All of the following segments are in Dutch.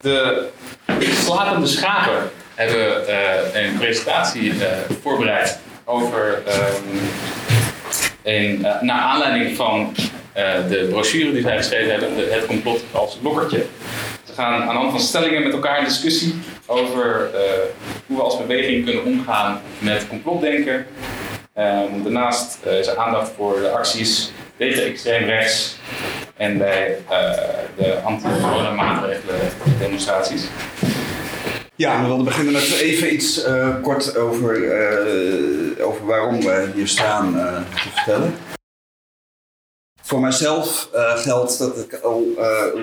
De slapende schapen hebben uh, een presentatie uh, voorbereid over um, een, uh, naar aanleiding van de brochure die zij geschreven hebben, het complot als lokkertje. Ze gaan aan de hand van stellingen met elkaar in discussie over hoe we als beweging kunnen omgaan met complotdenken. Um, daarnaast is er aandacht voor de acties tegen extreem rechts en bij de anti-corona maatregelen demonstraties. Ja, we wilden beginnen met even iets uh, kort over, uh, over waarom we hier staan te vertellen. Voor mijzelf geldt dat ik al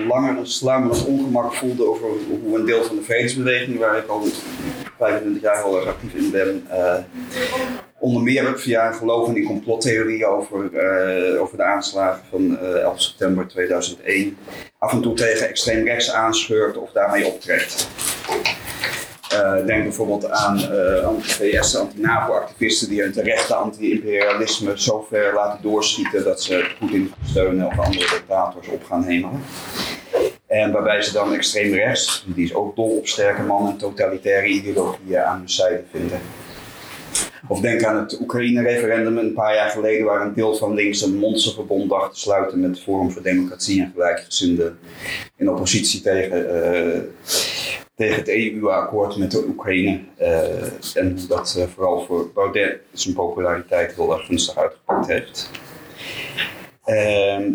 langer een ongemak voelde over hoe een deel van de vredesbeweging, waar ik al 25 jaar al actief in ben, onder meer via geloof in die complottheorieën over, over de aanslagen van 11 september 2001, af en toe tegen extreem rechts aanscheurt of daarmee optrekt. Uh, denk bijvoorbeeld aan uh, anti-VS, anti-NAVO-activisten die hun terechte anti-imperialisme zo ver laten doorschieten dat ze Poetin steunen of andere dictators op gaan hemelen. En waarbij ze dan extreem rechts, die is ook dol op sterke mannen en totalitaire ideologieën aan hun zijde vinden. Of denk aan het Oekraïne-referendum een paar jaar geleden, waar een deel van links een monsterverbond dacht te sluiten met Forum voor Democratie en Gelijkgezinden in oppositie tegen. Uh, tegen het EU-akkoord met de Oekraïne. Uh, en dat uh, vooral voor Baudet zijn populariteit heel erg gunstig uitgepakt heeft. Uh,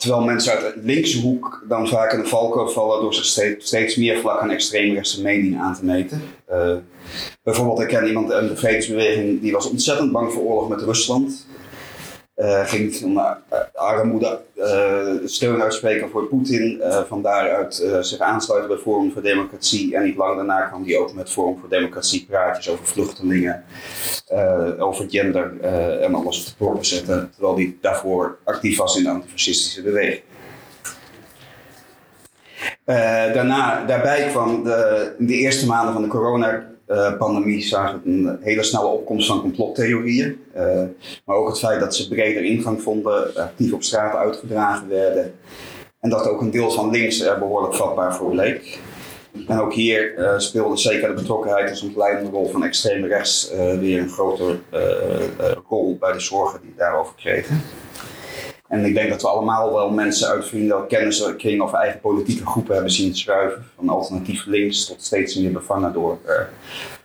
terwijl mensen uit de linkse hoek dan vaak in de valkuil vallen door zich steeds, meer vlak aan extreemrechtse meningen aan te meten. Uh, bijvoorbeeld, ik ken iemand in de vredesbeweging die was ontzettend bang voor oorlog met Rusland. Uh, ging van uh, armoede uh, steun uitspreken voor Poetin. Van daaruit zich aansluiten bij Forum voor Democratie. En niet lang daarna kwam hij ook met Forum voor Democratie praatjes over vluchtelingen, over gender en alles op de proppen zetten. Terwijl hij daarvoor actief was in de antifascistische beweging. daarna, daarbij kwam de, de eerste maanden van de corona uh, pandemie zagen een hele snelle opkomst van complottheorieën. Uh, maar ook het feit dat ze breder ingang vonden, actief op straat uitgedragen werden. En dat ook een deel van links er behoorlijk vatbaar voor bleek. En ook hier uh, speelde zeker de betrokkenheid als ontleidende rol van extreem rechts weer een grotere rol bij de zorgen die daarover kregen. En ik denk dat we allemaal wel mensen uit vrienden, kenniskringen of eigen politieke groepen hebben zien schuiven. Van alternatief links tot steeds meer bevangen door uh,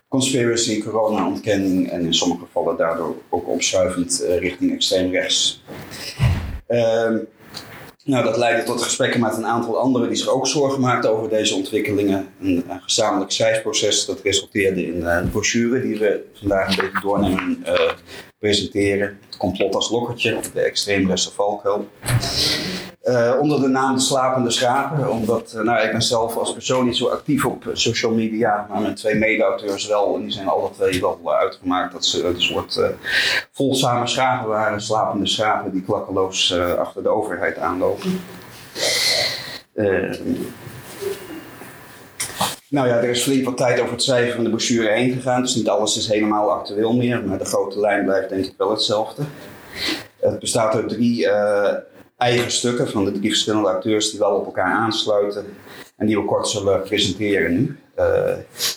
conspiracy, corona-ontkenning en in sommige gevallen daardoor ook opschuivend uh, richting extreem rechts. Uh, nou, dat leidde tot gesprekken met een aantal anderen die zich ook zorgen maakten over deze ontwikkelingen. Een, gezamenlijk schrijfproces dat resulteerde in een brochure die we vandaag een beetje doornemen uh, presenteren. Het complot als lokkertje, of de extreemrechtse valkuil. Uh, onder de naam De Slapende Schapen, omdat uh, nou, ik ben zelf als persoon niet zo actief op social media, maar mijn twee mede-auteurs wel. En die zijn alle twee wel uitgemaakt dat ze een soort volzame schapen waren, slapende schapen die klakkeloos achter de overheid aanlopen. Nou ja, er is flink wat tijd over het schrijven van de brochure heen gegaan. Dus niet alles is helemaal actueel meer. Maar de grote lijn blijft denk ik wel hetzelfde. Het bestaat uit drie uh, eigen stukken van de drie verschillende acteurs die wel op elkaar aansluiten. En die we kort zullen presenteren nu. Uh,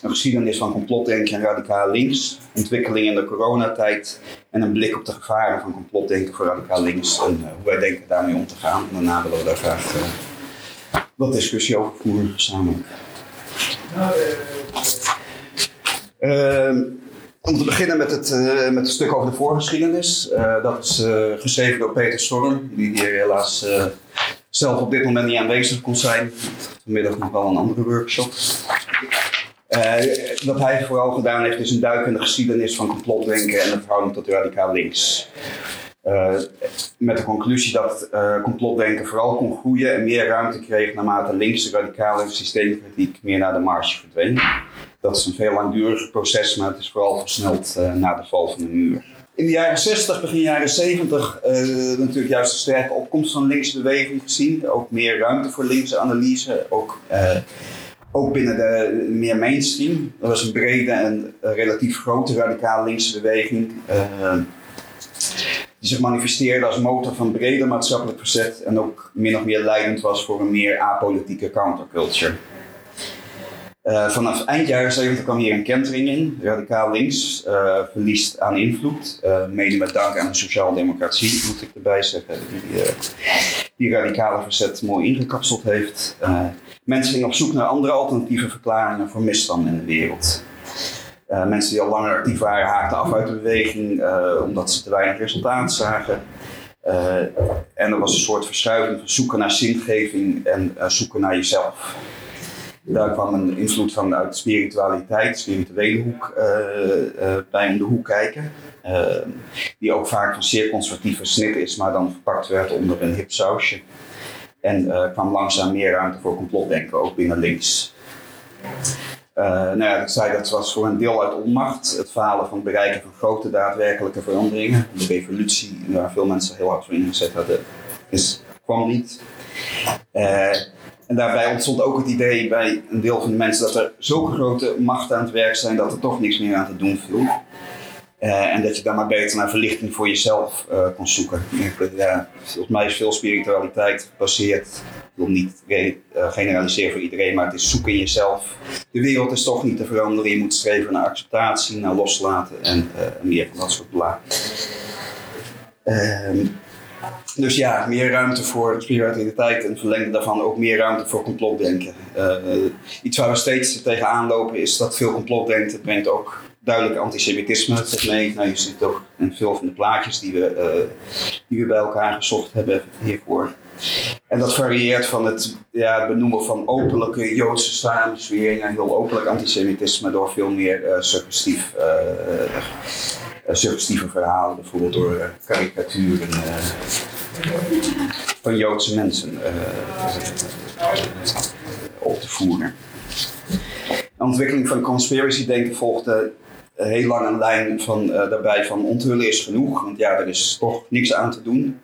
een geschiedenis van complotdenken en radicaal links. Ontwikkeling in de coronatijd. En een blik op de gevaren van complotdenken voor radicaal links. En uh, hoe wij denken daarmee om te gaan. Daarna willen we daar graag wat discussie over voeren samen. Uh, om te beginnen met het, uh, met het stuk over de voorgeschiedenis. Uh, dat is uh, geschreven door Peter Storm, die hier helaas zelf op dit moment niet aanwezig kon zijn. Vanmiddag nog wel een andere workshop. wat hij vooral gedaan heeft, is een duik in de geschiedenis van complotdenken en de verhouding tot radicaal links. Uh, met de conclusie dat uh, complotdenken vooral kon groeien en meer ruimte kreeg naarmate linkse radicale systeemkritiek meer naar de marge verdween. Dat is een veel langdurig proces, maar het is vooral versneld uh, na de val van de muur. In de jaren 60, begin jaren 70, natuurlijk juist een sterke opkomst van linkse beweging gezien. Ook meer ruimte voor linkse analyse, ook, ook binnen de meer mainstream. Er was een brede en relatief grote radicale linkse beweging zich manifesteerde als motor van breder maatschappelijk verzet en ook min of meer leidend was voor een meer apolitieke counterculture. Uh, vanaf eind jaren 70 kwam hier een kentering in. Radicaal links uh, verliest aan invloed. Uh, mede met dank aan de sociaaldemocratie, moet ik erbij zeggen. Die, die radicale verzet mooi ingekapseld heeft. mensen gingen op zoek naar andere alternatieve verklaringen voor misstanden in de wereld. Mensen die al langer actief waren haakten af uit de beweging omdat ze te weinig resultaat zagen. en er was een soort verschuiving van zoeken naar zingeving en zoeken naar jezelf. Daar kwam een invloed van uit spiritualiteit, spirituele hoek, uh, bij om de hoek kijken. Die ook vaak van zeer conservatieve snit is, maar dan verpakt werd onder een hip sausje. En kwam langzaam meer ruimte voor complotdenken, ook binnen links. Nou ja, ik zei dat was voor een deel uit onmacht. Het falen van het bereiken van grote daadwerkelijke veranderingen. De revolutie, waar veel mensen heel hard voor ingezet hadden, is, kwam niet. En daarbij ontstond ook het idee bij een deel van de mensen dat er zulke grote machten aan het werk zijn dat er toch niks meer aan te doen viel. Uh, en dat je dan maar beter naar verlichting voor jezelf kon zoeken. Ja, volgens mij is veel spiritualiteit gebaseerd, wil niet uh, generaliseren voor iedereen, maar het is zoeken in jezelf. De wereld is toch niet te veranderen, je moet streven naar acceptatie, naar loslaten en meer van dat soort bla. Ehm, dus ja, meer ruimte voor spiritualiteit en verlengde daarvan ook meer ruimte voor complotdenken. Uh, iets waar we steeds tegenaan lopen is dat veel complotdenken brengt ook duidelijk antisemitisme met mee. Nou, je ziet ook in veel van de plaatjes die we, die we bij elkaar gezocht hebben hiervoor. En dat varieert van het ja, benoemen van openlijke Joodse samenswering en heel openlijk antisemitisme door veel meer uh, suggestief uh, suggestieve verhalen, bijvoorbeeld door karikaturen van Joodse mensen op te voeren. De ontwikkeling van conspiracy denken volgde heel lang een lijn van, daarbij van onthullen is genoeg, want ja, er is toch niks aan te doen.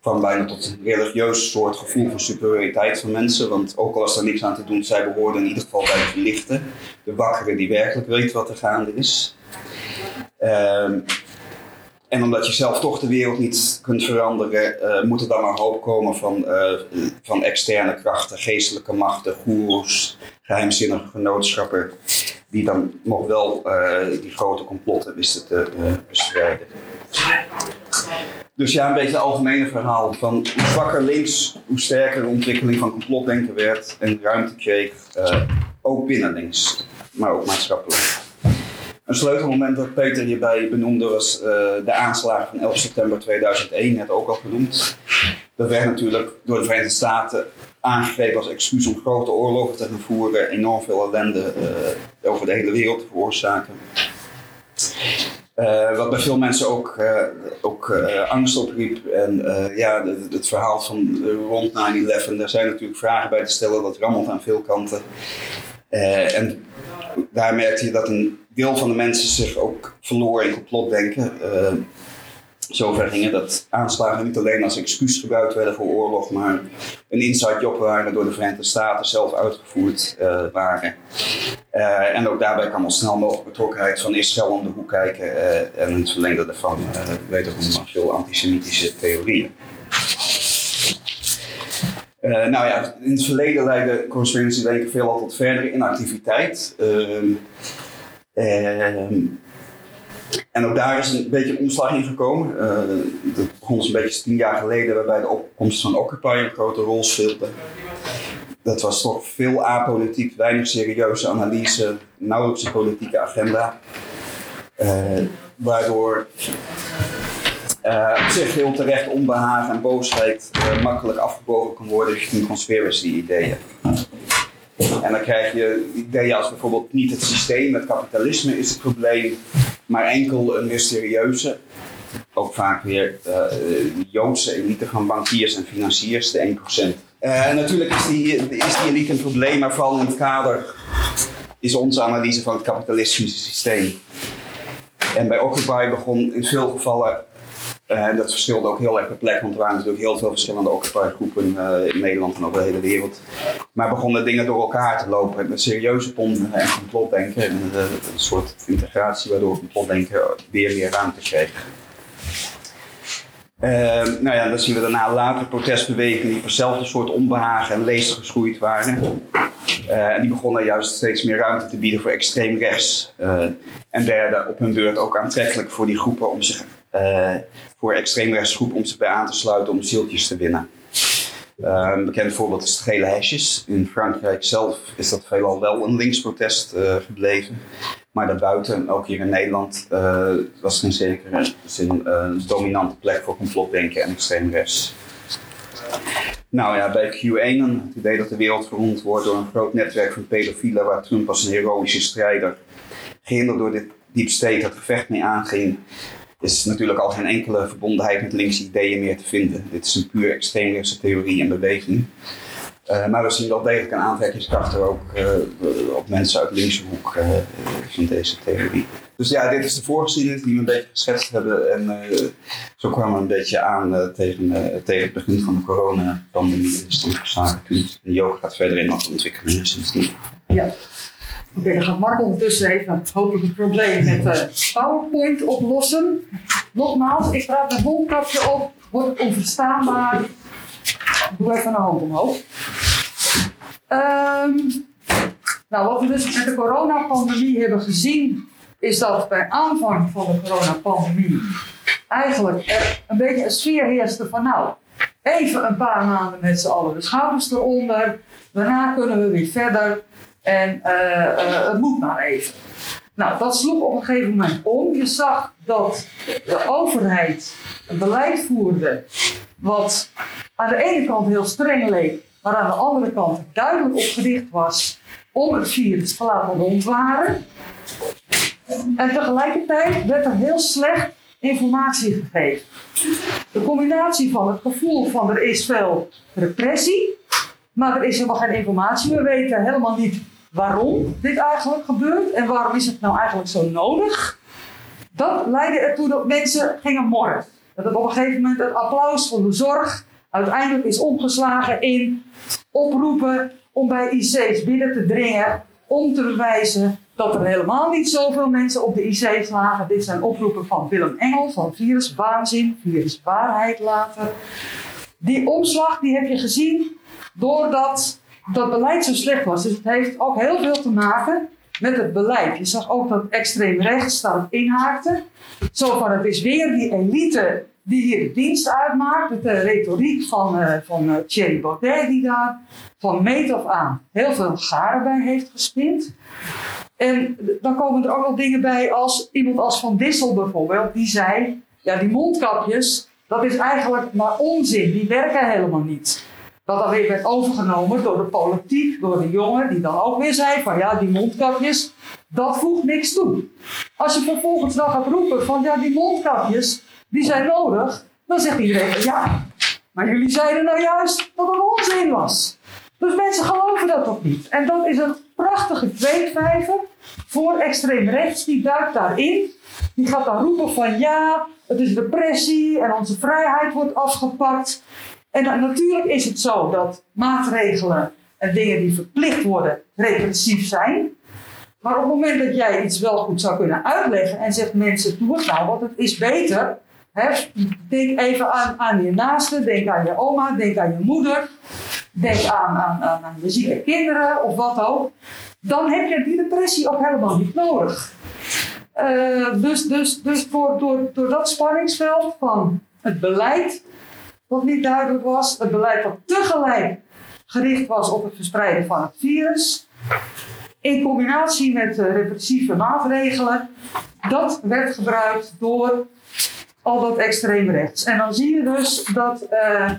Kwam bijna tot een religieus soort gevoel van superioriteit van mensen, want ook al was er niks aan te doen, zij behoorden in ieder geval bij de verlichten, de wakkere die werkelijk weet wat er gaande is. Um, en omdat je zelf toch de wereld niet kunt veranderen, uh, moet er dan maar hoop komen van, uh, van externe krachten, geestelijke machten, goeroes, geheimzinnige genootschappen, die dan nog wel uh, die grote complotten wisten te bestrijden. Dus ja, een beetje het algemene verhaal van hoe zwakker links, hoe sterker de ontwikkeling van complotdenken werd en ruimte kreeg, ook binnen links, maar ook maatschappelijk. Een sleutelmoment dat Peter hierbij benoemde was uh, de aanslagen van 11 september 2001, net ook al genoemd. Dat werd natuurlijk door de Verenigde Staten aangegrepen als excuus om grote oorlogen te gaan voeren, enorm veel ellende uh, over de hele wereld te veroorzaken. Uh, wat bij veel mensen ook, uh, ook uh, angst opriep. En ja, het, verhaal van rond 9-11, daar zijn natuurlijk vragen bij te stellen. Dat rammelt aan veel kanten. en daar merkte je dat een deel van de mensen zich ook verloor in complotdenken. Zover gingen dat aanslagen niet alleen als excuus gebruikt werden voor oorlog, maar een inside job waren door de Verenigde Staten zelf uitgevoerd waren. Uh, en ook daarbij kwam al snel mogelijk betrokkenheid van Israël om de hoek kijken uh, en het verlengde daarvan weten we veel antisemitische theorieën. nou ja, in het verleden leidde denken veel tot verdere inactiviteit. Ehm, Ehm, en ook daar is een beetje een omslag in gekomen. Uh, dat begon zo'n beetje tien jaar geleden, waarbij de opkomst van Occupy een grote rol speelde. Dat was toch veel apolitiek, weinig serieuze analyse, nauwelijks een politieke agenda. Uh, waardoor uh, op zich heel terecht onbehagen en boosheid makkelijk afgebogen kan worden richting conspiracy-ideeën. En dan krijg je ideeën als bijvoorbeeld niet het systeem, het kapitalisme is het probleem, maar enkel een mysterieuze, ook vaak weer Joodse elite van bankiers en financiers, de 1%. Eh, natuurlijk is die, is die elite een probleem, maar vooral in het kader is onze analyse van het kapitalistische systeem. En bij Occupy begon in veel gevallen en dat verschilde ook heel erg per plek, want er waren natuurlijk heel veel verschillende Occupy-groepen uh, in Nederland en over de hele wereld. Maar begonnen dingen door elkaar te lopen met serieuze ponden en complotdenken. En een soort integratie waardoor complotdenken weer meer ruimte kreeg. Ehm, nou ja, dan zien we daarna later protestbewegingen die op hetzelfde soort onbehagen en lezen geschoeid waren. Uh, en die begonnen juist steeds meer ruimte te bieden voor extreem rechts. Uh, en werden op hun beurt ook aantrekkelijk voor die groepen om zich, uh, voor om zich bij aan te sluiten om zieltjes te winnen. een bekend voorbeeld is de gele hesjes. In Frankrijk zelf is dat veelal wel een linksprotest gebleven. Maar daarbuiten, ook hier in Nederland, uh, was er in zekere zin een dominante plek voor complotdenken en extreem rechts. Nou ja, bij Q1 het idee dat de wereld gerond wordt door een groot netwerk van pedofielen waar Trump als een heroïsche strijder, gehinderd door dit deep state, het gevecht mee aanging, is natuurlijk al geen enkele verbondenheid met linkse ideeën meer te vinden. Dit is een puur extreemrechtse theorie en beweging. Uh, maar we zien wel degelijk een aantrekkingskracht er ook uh, op mensen uit linkse hoek uh, van deze theorie. Dus ja, dit is de voorgeschiedenis die we een beetje geschetst hebben. En zo kwamen we een beetje aan tegen, tegen het begin van de coronapandemie. Dus toen zaken. En Joke gaat verder in de ontwikkelingen sindsdien. Ja. Oké, dan gaat Mark ondertussen even hopelijk het probleem met PowerPoint oplossen. Nogmaals, ik praat mijn mondkapje op, wordt onverstaanbaar. Doe even een hand omhoog. Um, nou, wat we dus met de coronapandemie hebben gezien, is dat bij aanvang van de coronapandemie eigenlijk er een beetje een sfeer heerste van nou, even een paar maanden met z'n allen de schouders eronder, daarna kunnen we weer verder en uh, uh, het moet maar even. Nou, dat sloeg op een gegeven moment om. Je zag dat de overheid een beleid voerde wat aan de ene kant heel streng leek, maar aan de andere kant duidelijk opgericht was om het virus te laten rondwaren. En tegelijkertijd werd er heel slecht informatie gegeven. De combinatie van het gevoel van er is veel repressie, maar er is helemaal geen informatie. We weten helemaal niet waarom dit eigenlijk gebeurt en waarom is het nou eigenlijk zo nodig. Dat leidde ertoe dat mensen gingen morren. Dat op een gegeven moment het applaus van de zorg uiteindelijk is omgeslagen in oproepen om bij IC's binnen te dringen om te bewijzen dat er helemaal niet zoveel mensen op de IC's lagen. Dit zijn oproepen van Willem Engel van Virus Waanzin, Virus Waarheid later. Die omslag die heb je gezien doordat dat beleid zo slecht was. Dus het heeft ook heel veel te maken met het beleid. Je zag ook dat extreem rechts inhaakte. Zo van het is weer die elite die hier de dienst uitmaakt. Met de retoriek van, uh, van uh, Thierry Baudet die daar van meet af aan heel veel garen bij heeft gespind. En dan komen er ook nog dingen bij als iemand als Van Dissel bijvoorbeeld. Die zei, ja die mondkapjes, dat is eigenlijk maar onzin. Die werken helemaal niet. Dat dan weer werd overgenomen door de politiek, door de jongen, die dan ook weer zei van ja, die mondkapjes, dat voegt niks toe. Als je vervolgens dan gaat roepen van ja, die mondkapjes, die zijn nodig, dan zegt iedereen ja, maar jullie zeiden nou juist dat het onzin was. Dus mensen geloven dat toch niet. En dat is een prachtige kweekvijver voor extreem rechts, die duikt daarin. Die gaat dan roepen van ja, het is repressie en onze vrijheid wordt afgepakt. En natuurlijk is het zo dat maatregelen en dingen die verplicht worden repressief zijn. Maar op het moment dat jij iets wel goed zou kunnen uitleggen en zegt mensen, doe het nou, want het is beter. Hè? Denk even aan, aan je naaste, denk aan je oma, denk aan je moeder, denk aan, aan, aan, je zieke kinderen of wat ook. Dan heb je die depressie ook helemaal niet nodig. Uh, dus dus, dus voor, door, door dat spanningsveld van het beleid wat niet duidelijk was. Het beleid dat tegelijk gericht was op het verspreiden van het virus. In combinatie met uh, repressieve maatregelen. Dat werd gebruikt door al dat extreem rechts. En dan zie je dus dat, uh,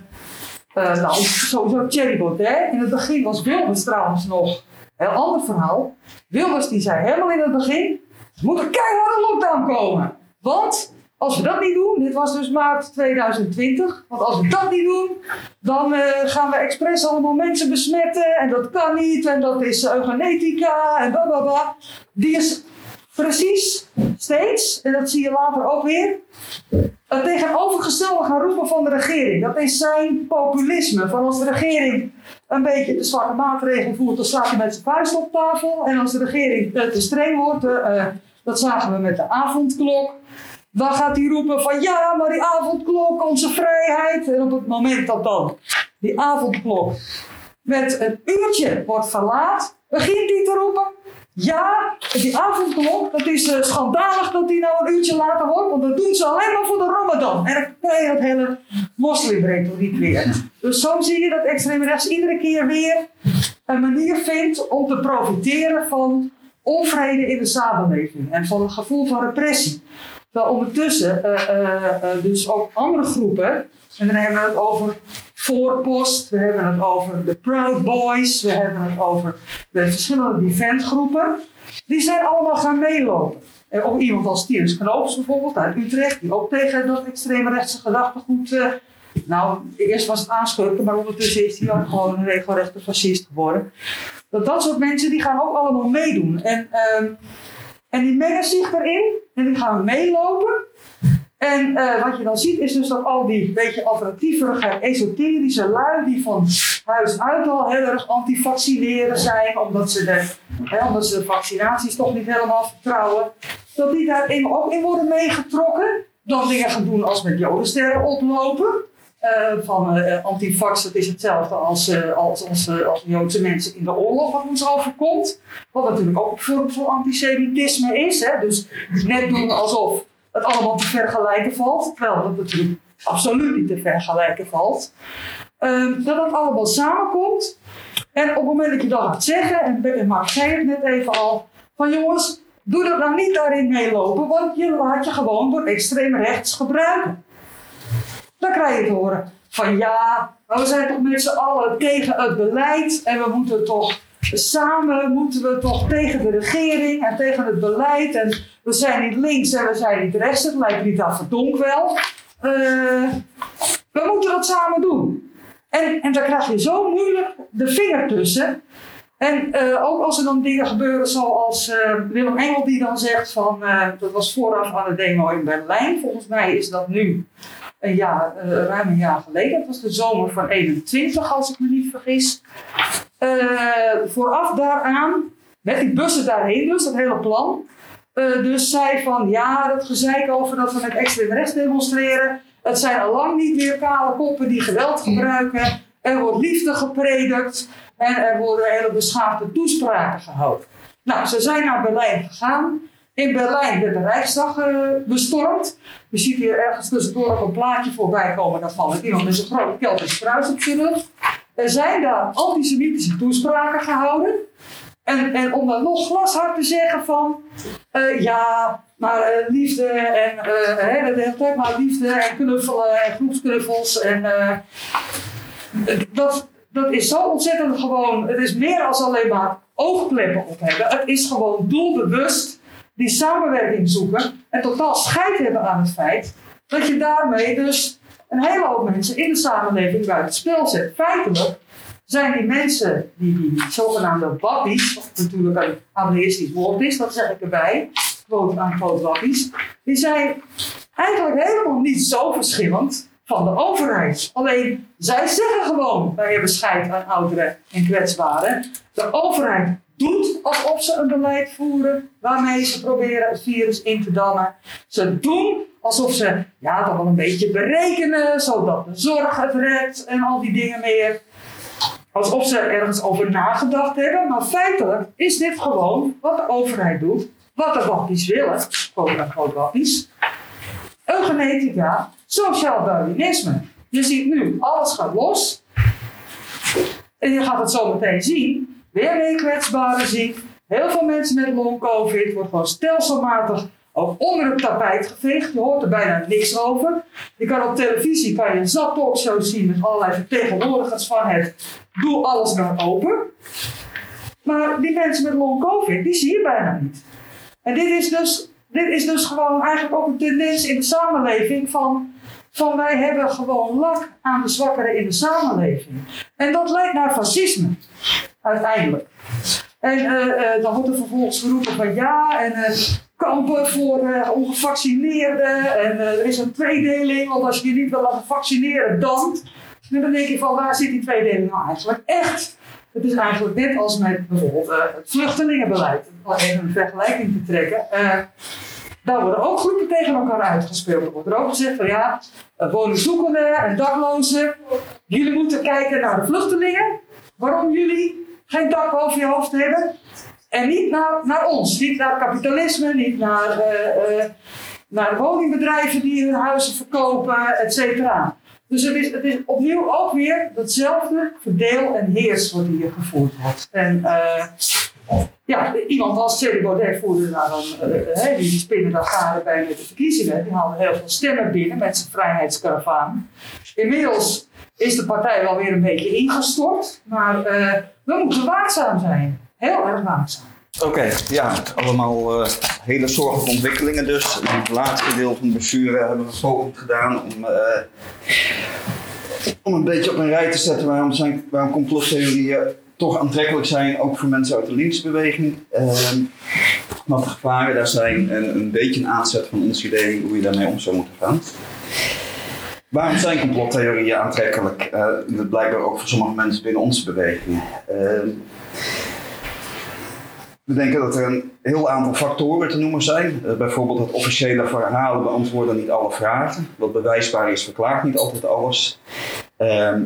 uh, nou, sowieso Thierry Baudet. In het begin was Wilders trouwens nog een heel ander verhaal. Wilders die zei helemaal in het begin, moet een keiharde lockdown komen. Want als we dat niet doen, dit was dus maart 2020, want als we dat niet doen, dan uh, gaan we expres allemaal mensen besmetten en dat kan niet en dat is eugenetica en blablabla. Die is precies steeds, en dat zie je later ook weer, het tegenovergestelde gaan roepen van de regering. Dat is zijn populisme. Van als de regering een beetje de zwarte maatregelen voert, dan slaat hij met zijn vuist op tafel. En als de regering te streng wordt, uh, dat zagen we met de avondklok. Dan gaat hij roepen van ja, maar die avondklok, onze vrijheid. En op het moment dat dan die avondklok met een uurtje wordt verlaat, begint hij te roepen. Ja, die avondklok, dat is uh, schandalig dat die nou een uurtje later wordt, want dat doen ze alleen maar voor de Ramadan. En dan krijg je dat hele moslimretoriek weer. Dus zo zie je dat extreem rechts iedere keer weer een manier vindt om te profiteren van onvrede in de samenleving en van een gevoel van repressie. Terwijl ondertussen uh, uh, dus ook andere groepen, en dan hebben we het over Voorpost, we hebben het over de Proud Boys, we hebben het over de verschillende defense die zijn allemaal gaan meelopen. En ook iemand als Thierry Knoops bijvoorbeeld uit Utrecht, die ook tegen dat extreme rechtse gedachtegoed. Uh, nou, eerst was het aanschurken, maar ondertussen is hij ook gewoon een regelrechte fascist geworden. Dat dat soort mensen die gaan ook allemaal meedoen. En, uh, en die mengen zich erin en die gaan meelopen. En uh, wat je dan ziet is dus dat al die beetje alternatieverige, esoterische lui die van huis uit al heel erg anti-vaccineren zijn, omdat ze, de, hè, omdat ze de vaccinaties toch niet helemaal vertrouwen, dat die daarin ook in worden meegetrokken. Dan dingen gaan doen als met jodensterren oplopen. Uh, van uh, antivax, dat is hetzelfde als, uh, als, als, als Joodse mensen in de oorlog wat ons overkomt. Wat natuurlijk ook een vorm van antisemitisme is. Hè? Dus net doen alsof het allemaal te vergelijken valt. Terwijl dat natuurlijk absoluut niet te vergelijken valt. Um, dat het allemaal samenkomt. En op het moment dat je dat gaat zeggen, en Mark zei het net even al, van jongens, doe dat nou niet daarin meelopen, want je laat je gewoon door extreem rechts gebruiken. Dan krijg je te horen van ja, maar we zijn toch met z'n allen tegen het beleid en we moeten toch samen moeten we toch tegen de regering en tegen het beleid en we zijn niet links en we zijn niet rechts, het lijkt niet aan verdonk wel. Uh, we moeten dat samen doen. En, en daar krijg je zo moeilijk de vinger tussen. En uh, ook als er dan dingen gebeuren zoals uh, Willem Engel die dan zegt van, dat was vooraf aan de demo in Berlijn. Volgens mij is dat nu een jaar, ruim een jaar geleden. Dat was de zomer van 21 als ik me niet vergis. vooraf daaraan, met die bussen daarheen dus, dat hele plan. Uh, dus zei van ja, dat gezeik over dat we met extreem rechts demonstreren. Het zijn al lang niet meer kale koppen die geweld gebruiken. Er wordt liefde gepredikt en er worden hele beschaafde toespraken gehouden. Nou, ze zijn naar Berlijn gegaan. In Berlijn werd de Rijksdag uh, bestormd. Je ziet hier ergens tussendoor ook een plaatje voorbij komen. Daarvan met iemand met een grote Keltisch kruis op zijn rug. Er zijn daar antisemitische toespraken gehouden. En, en om dan nog glashard te zeggen van, ja, maar liefde en uh, de hele tijd maar liefde en knuffelen en groepsknuffels. En dat, dat is zo ontzettend gewoon, het is meer als alleen maar oogkleppen op hebben. Het is gewoon doelbewust die samenwerking zoeken en totaal scheid hebben aan het feit dat je daarmee dus een hele hoop mensen in de samenleving buiten spel zet. Feitelijk zijn die mensen, die, die zogenaamde wappies, wat natuurlijk een Amerikaans woord is, dat zeg ik erbij, quote aan quote die zijn eigenlijk helemaal niet zo verschillend van de overheid. Alleen zij zeggen gewoon, wij hebben scheid aan ouderen en kwetsbaren. De overheid doet alsof ze een beleid voeren waarmee ze proberen het virus in te dammen. Ze doen alsof ze ja, toch wel een beetje berekenen, zodat de zorg het redt en al die dingen meer. Alsof ze ergens over nagedacht hebben, maar feitelijk is dit gewoon wat de overheid doet, wat de wappies willen, quote wappies. Eugenetica, sociaal darwinisme. Je ziet nu, alles gaat los. En je gaat het zo meteen zien. Weer meer kwetsbare ziek. Heel veel mensen met long-covid. Wordt gewoon stelselmatig ook onder het tapijt geveegd. Je hoort er bijna niks over. Je kan op televisie kan je een zat zien met allerlei vertegenwoordigers van het doe alles maar open. Maar die mensen met long covid, die zie je bijna niet. En dit is dus, dit is dus gewoon eigenlijk ook een tendens in de samenleving van, van wij hebben gewoon lak aan de zwakkeren in de samenleving. En dat leidt naar fascisme, uiteindelijk. En uh, uh, dan wordt er vervolgens geroepen van ja, en uh, kampen voor ongevaccineerden. En er is een tweedeling, want als je niet wil laten vaccineren, dan. En dan denk je van, waar zit die tweedeling nou eigenlijk echt? Het is eigenlijk net als met bijvoorbeeld het vluchtelingenbeleid. Om even een vergelijking te trekken. Daar worden ook groepen tegen elkaar uitgespeeld. Er wordt er ook gezegd van ja, eh, woningzoekenden en daklozen, jullie moeten kijken naar de vluchtelingen. Waarom jullie geen dak boven je hoofd hebben. En niet naar, naar ons, niet naar kapitalisme, niet naar, uh, naar woningbedrijven die hun huizen verkopen, et cetera. Dus het is, het is opnieuw ook weer datzelfde verdeel en heers wat hier gevoerd wordt. En uh, ja, iemand als Thierry Baudet voerde daar dan, die spinnen daar garen bij met de verkiezingen. Die haalde heel veel stemmen binnen met zijn vrijheidskaravaan. Inmiddels is de partij wel weer een beetje ingestort, maar we moeten waakzaam zijn. Heel erg waakzaam. Oké, ja, allemaal uh, hele zorgelijke ontwikkelingen dus. In het laatste deel van de bestuur hebben we poging gedaan om, uh, om een beetje op een rij te zetten waarom, zijn, waarom complottheorieën toch aantrekkelijk zijn, ook voor mensen uit de linksbeweging. Uh, wat de gevaren daar zijn en een beetje een aanzet van ons idee hoe je daarmee om zou moeten gaan. Waarom zijn complottheorieën aantrekkelijk? Uh, blijkbaar ook voor sommige mensen binnen onze beweging. Uh, we denken dat er een heel aantal factoren te noemen zijn. Uh, bijvoorbeeld dat officiële verhalen beantwoorden niet alle vragen. Wat bewijsbaar is, verklaart niet altijd alles. Ehm,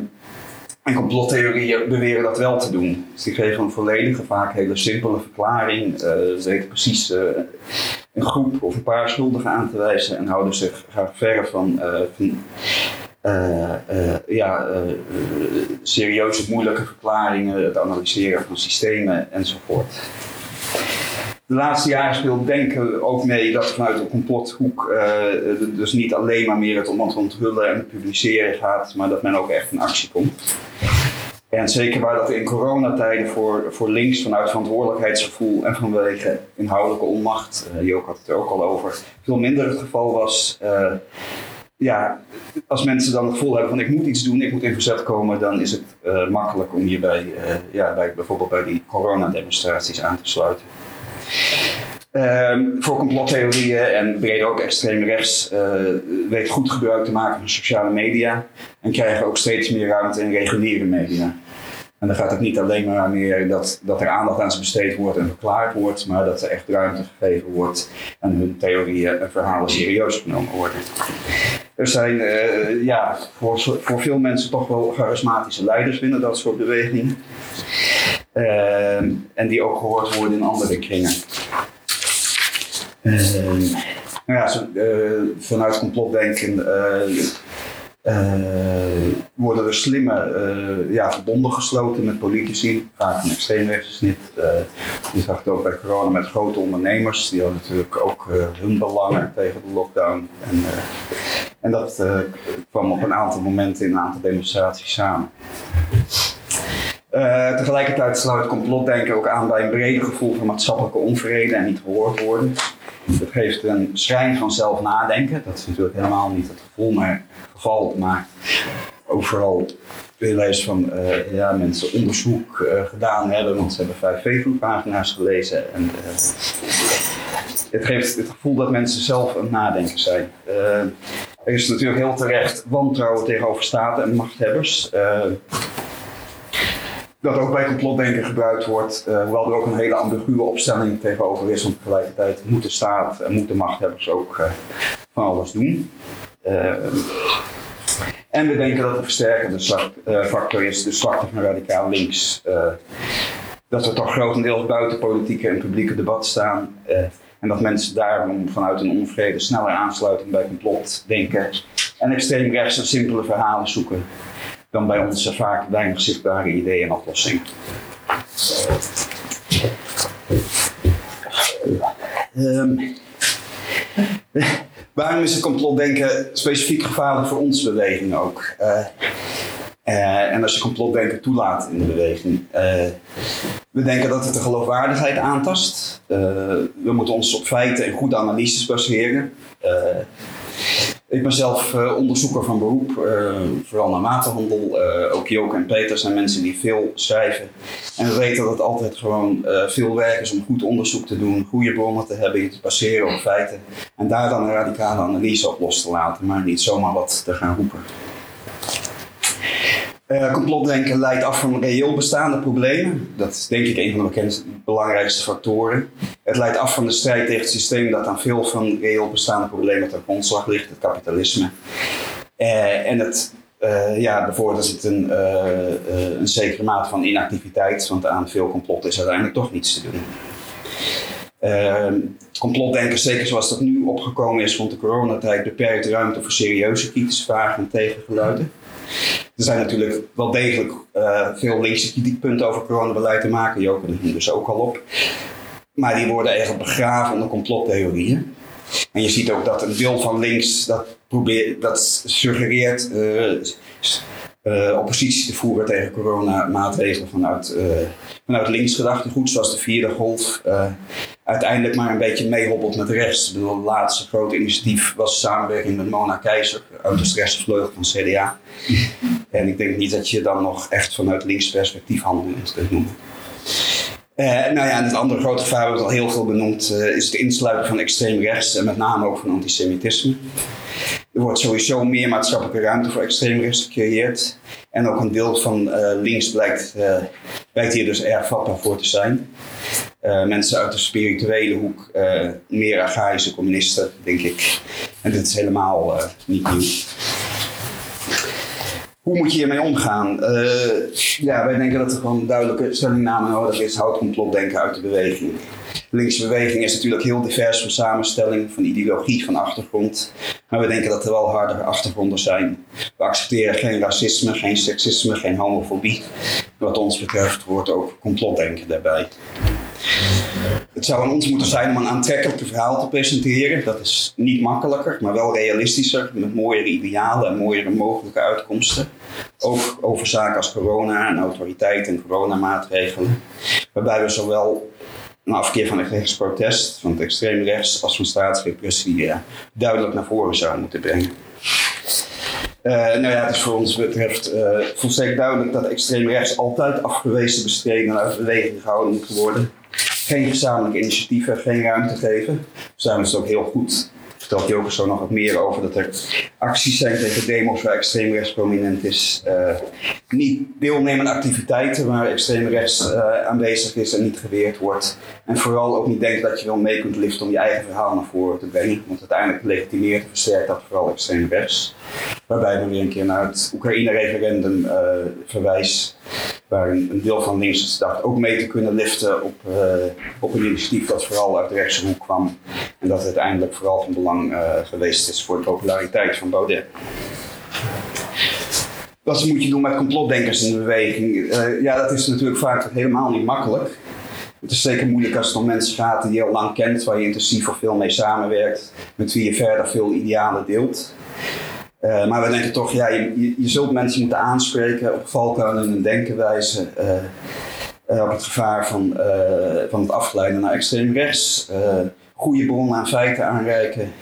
en complottheorieën beweren dat wel te doen. Dus die geven een volledige, vaak hele simpele verklaring. ze weten precies een groep of een paar schuldigen aan te wijzen en houden zich graag ver van, van uh, uh, ja, serieuze, moeilijke verklaringen, het analyseren van systemen enzovoort. De laatste jaren speelt denken ook mee dat vanuit de complothoek dus niet alleen maar meer het om onthullen en publiceren gaat, maar dat men ook echt in actie komt. En zeker waar dat in coronatijden voor, voor links vanuit verantwoordelijkheidsgevoel en vanwege inhoudelijke onmacht, uh, Jook had het er ook al over, veel minder het geval was. Uh, ja, als mensen dan het gevoel hebben van ik moet iets doen, ik moet in verzet komen, dan is het uh, makkelijk om hierbij, ja, bij, bijvoorbeeld bij die coronademonstraties aan te sluiten. Um, voor complottheorieën en breder ook extreem rechts uh, weet goed gebruik te maken van sociale media en krijgen ook steeds meer ruimte in reguliere media. En dan gaat het niet alleen maar meer dat, dat er aandacht aan ze besteed wordt en verklaard wordt, maar dat er echt ruimte gegeven wordt en hun theorieën en verhalen serieus genomen worden. Er zijn uh, ja, voor, voor veel mensen toch wel charismatische leiders binnen dat soort bewegingen. Uh, en die ook gehoord worden in andere kringen. Uh, nou ja, vanuit complotdenken worden er slimme uh, ja, verbonden gesloten met politici, vaak een extreemrechtsnit. Uh, je zag het ook bij corona met grote ondernemers, die hadden natuurlijk ook hun belangen tegen de lockdown. En, en dat kwam op een aantal momenten in een aantal demonstraties samen. tegelijkertijd sluit complotdenken ook aan bij een breder gevoel van maatschappelijke onvrede en niet gehoord worden. Het geeft een schijn van zelf nadenken. Dat is natuurlijk helemaal niet het gevoel, maar geval. Maar overal lezen van uh, ja, mensen onderzoek uh, gedaan hebben, want ze hebben vijf Facebook-pagina's gelezen. En, uh, het geeft het gevoel dat mensen zelf aan het nadenken zijn. er is natuurlijk heel terecht wantrouwen tegenover staten en machthebbers dat ook bij complotdenken gebruikt wordt, uh, hoewel er ook een hele ambiguë opstelling tegenover is, want tegelijkertijd moet de staat en moeten machthebbers ook uh, van alles doen. Uh, en we denken dat de versterkende factor is de zwakte van radicaal links. dat we toch grotendeels buiten politieke en publieke debat staan. en dat mensen daarom vanuit een onvrede sneller aansluiten bij complotdenken. En extreem rechts en simpele verhalen zoeken dan bij ons vaak weinig zichtbare ideeën en oplossingen. Um, waarom is het complotdenken specifiek gevaarlijk voor onze beweging ook? Uh, uh, en als je complotdenken toelaat in de beweging. Uh, we denken dat het de geloofwaardigheid aantast. we moeten ons op feiten en goede analyses baseren. Ik ben zelf uh, onderzoeker van beroep, uh, vooral naar waterhandel. Uh, ook Joke en Peter zijn mensen die veel schrijven. En we weten dat het altijd gewoon veel werk is om goed onderzoek te doen, goede bronnen te hebben, je te baseren op feiten. En daar dan een radicale analyse op los te laten, maar niet zomaar wat te gaan roepen. Uh, complotdenken leidt af van reëel bestaande problemen. Dat is denk ik een van de bekendste, belangrijkste factoren. Het leidt af van de strijd tegen het systeem dat aan veel van reëel bestaande problemen ten grondslag ligt, het kapitalisme. Uh, en het uh, ja, bevordert het een, een zekere mate van inactiviteit, want aan veel complot is uiteindelijk toch niets te doen. complotdenken, zeker zoals dat nu opgekomen is rond de coronatijd, beperkt ruimte voor serieuze kritische vragen en tegengeluiden. Er zijn natuurlijk wel degelijk uh, veel linkse kritiekpunten over coronabeleid te maken. Joke er dus ook al op. Maar die worden eigenlijk begraven onder complottheorieën. En je ziet ook dat een deel van links dat, probeert, dat suggereert uh, uh, oppositie te voeren tegen coronamaatregelen vanuit, uh, vanuit links gedachtegoed, zoals de vierde golf. Uiteindelijk maar een beetje meehobbelt met de. Ik bedoel, het laatste grote initiatief was samenwerking met Mona Keizer uit de stressvleugel van CDA. En ik denk niet dat je dan nog echt vanuit links perspectief handelend kunt noemen. Uh, nou ja, en het andere grote gevaar, wat al heel veel benoemd, uh, is het insluiten van extreem rechts en met name ook van antisemitisme. Er wordt sowieso meer maatschappelijke ruimte voor extreem rechts gecreëerd. En ook een deel van uh, links blijkt, blijkt hier dus erg vatbaar voor te zijn. Mensen uit de spirituele hoek, meer archaïsche communisten, denk ik. En dit is helemaal niet nieuw. Hoe moet je hiermee omgaan? Uh, ja, wij denken dat er gewoon duidelijke stellingname nodig is. Houd complotdenken uit de beweging. De linkse beweging is natuurlijk heel divers van samenstelling, van ideologie, van achtergrond. Maar we denken dat er wel harde achtergronden zijn. We accepteren geen racisme, geen seksisme, geen homofobie. Wat ons betreft hoort ook complotdenken daarbij. Het zou aan ons moeten zijn om een aantrekkelijke verhaal te presenteren. Dat is niet makkelijker, maar wel realistischer, met mooiere idealen en mooiere mogelijke uitkomsten. Ook over zaken als corona en autoriteit en coronamaatregelen. Waarbij we zowel een afkeer van het rechtsprotest, van het extreem rechts, als van staatsrepressie ja, duidelijk naar voren zouden moeten brengen. Uh, nou ja, het is voor ons betreft uh, volstrekt duidelijk dat extreem rechts altijd afgewezen bestreden uit beweging gehouden moet worden geen gezamenlijke initiatieven, geen ruimte geven. Dus daarom is het ook heel goed vertelt Joker zo nog wat meer over dat er acties zijn tegen demos waar extreem rechts prominent is. Uh, niet deelnemen aan activiteiten waar extreem rechts uh, aanwezig is en niet geweerd wordt. En vooral ook niet denken dat je wel mee kunt liften om je eigen verhaal naar voren te brengen. Want uiteindelijk legitimeert en versterkt dat vooral extreem rechts. Waarbij we weer een keer naar het Oekraïne-referendum uh, verwijs. Een, deel van links dacht ook mee te kunnen liften op, op een initiatief dat vooral uit de rechtse hoek kwam. En dat uiteindelijk vooral van belang uh, geweest is voor de populariteit van Baudet. Wat moet je doen met complotdenkers in de beweging? Uh, ja, dat is natuurlijk vaak helemaal niet makkelijk. Het is zeker moeilijk als het om mensen gaat die je al lang kent, waar je intensief of veel mee samenwerkt, met wie je verder veel idealen deelt. Uh, maar we denken toch, ja, je, zult mensen moeten aanspreken op valkuilen en denkenwijze. Uh, op het gevaar van, van het afgeleiden naar extreem rechts goede bronnen aan feiten aanreiken.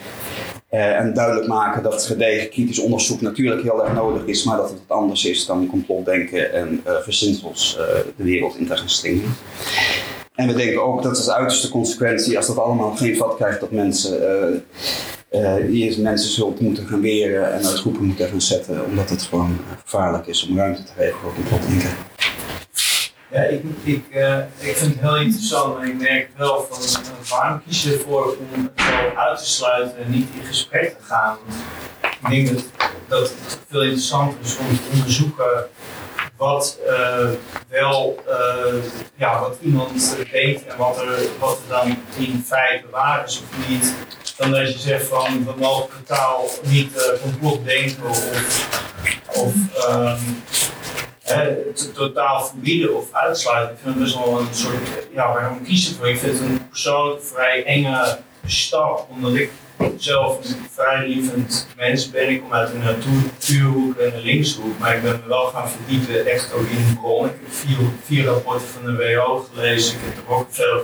En duidelijk maken dat gedegen kritisch onderzoek natuurlijk heel erg nodig is, maar dat het anders is dan complotdenken en verzinsels de wereld in te gaan slingen. En we denken ook dat het uiterste consequentie, als dat allemaal geen vat krijgt, dat mensen, die mensen zult moeten gaan weren en uit groepen moeten gaan zetten, omdat het gewoon gevaarlijk is om ruimte te geven voor complotdenken. Ja, ik, ik, uh, ik vind het heel interessant, maar ik merk wel van waarom kies je ervoor om het wel uit te sluiten en niet in gesprek te gaan? Ik denk dat, dat het veel interessanter is om te onderzoeken wat wel, ja, wat iemand denkt en wat er, wat er dan in feite waar is of niet. Dan dat je zegt van we mogen totaal niet complot denken of, het totaal verbieden of uitsluiten. Ik vind het best wel een soort, ja, waarom kies ik voor? Ik vind het een persoonlijk vrij enge stap, omdat ik zelf een vrij lievend mens ben. Ik kom uit een natuurhoek en een linkshoek, maar ik ben me wel gaan verdiepen echt ook in de bron. Ik heb vier, rapporten van de WO gelezen, ik heb er ook verder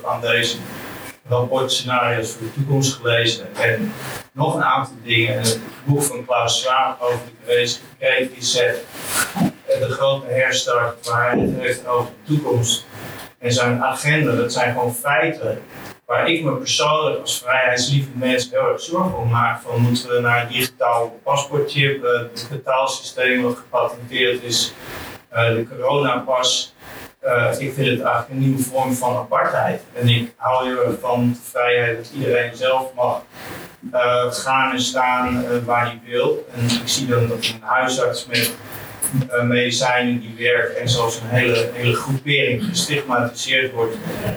deze rapportscenario's voor de toekomst gelezen en nog een aantal dingen. En het boek van Klaus Schwab over de Great Reset de grote herstart waar hij het heeft over de toekomst en zijn agenda, dat zijn gewoon feiten waar ik me persoonlijk als vrijheidslievend mens heel erg zorgen om maak. Van moeten we naar een digitaal paspoortchip, het betaalsysteem wat gepatenteerd is, Eh, de coronapas, uh, ik vind het eigenlijk een nieuwe vorm van apartheid. En ik hou heel van de vrijheid dat iedereen zelf mag uh, gaan en staan waar hij wil. En ik zie dan dat een huisarts met medicijnen die werken en zoals een hele, hele groepering gestigmatiseerd wordt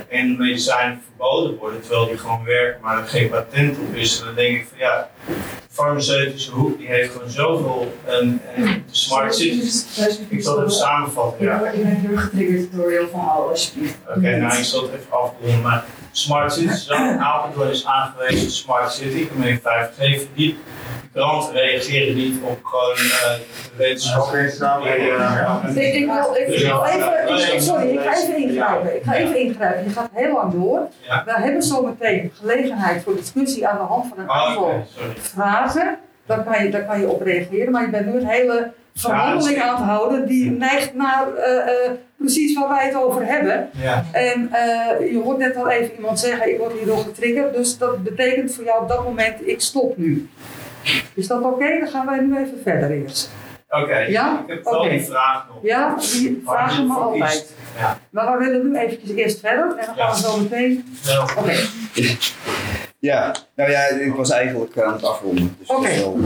en medicijnen verboden worden, terwijl die gewoon werken, maar er geen patent op is. dan denk ik van ja, farmaceutische hoek die heeft gewoon zoveel en, en de smart cities. Ik zal het even samenvatten. Ja, ik ben heel getriggerd door heel van alles. Oké, okay, nou ik zal het even afronden. Maar Smart Cities, Apeldoorn is aangewezen Smart City, ik ben 5 verdiep kranten reageren niet op gewoon uh, de wetenschap. Ik, ik, wil, ik, even, sorry, ik ga even ingrijpen. Ik ga even ingrijpen. Je gaat heel lang door. Ja. We hebben zometeen gelegenheid voor discussie aan de hand van een oh, aantal okay, vragen. Daar kan, je, daar kan je op reageren, maar je bent nu een hele verhandeling aan het houden die neigt naar uh, uh, precies waar wij het over hebben. Ja. En uh, je hoort net al even iemand zeggen, ik word hierdoor getriggerd, dus dat betekent voor jou op dat moment, ik stop nu. Is dat oké? Dan gaan wij nu even verder eerst. Oké, ja? ik heb wel okay. een vraag nog. Ja, die vragen me altijd. Ja. Maar we willen nu eventjes eerst verder en dan gaan we zo meteen... Ja. Oké. Ja, nou ja, ik was eigenlijk aan het afronden. Dus Oké. wel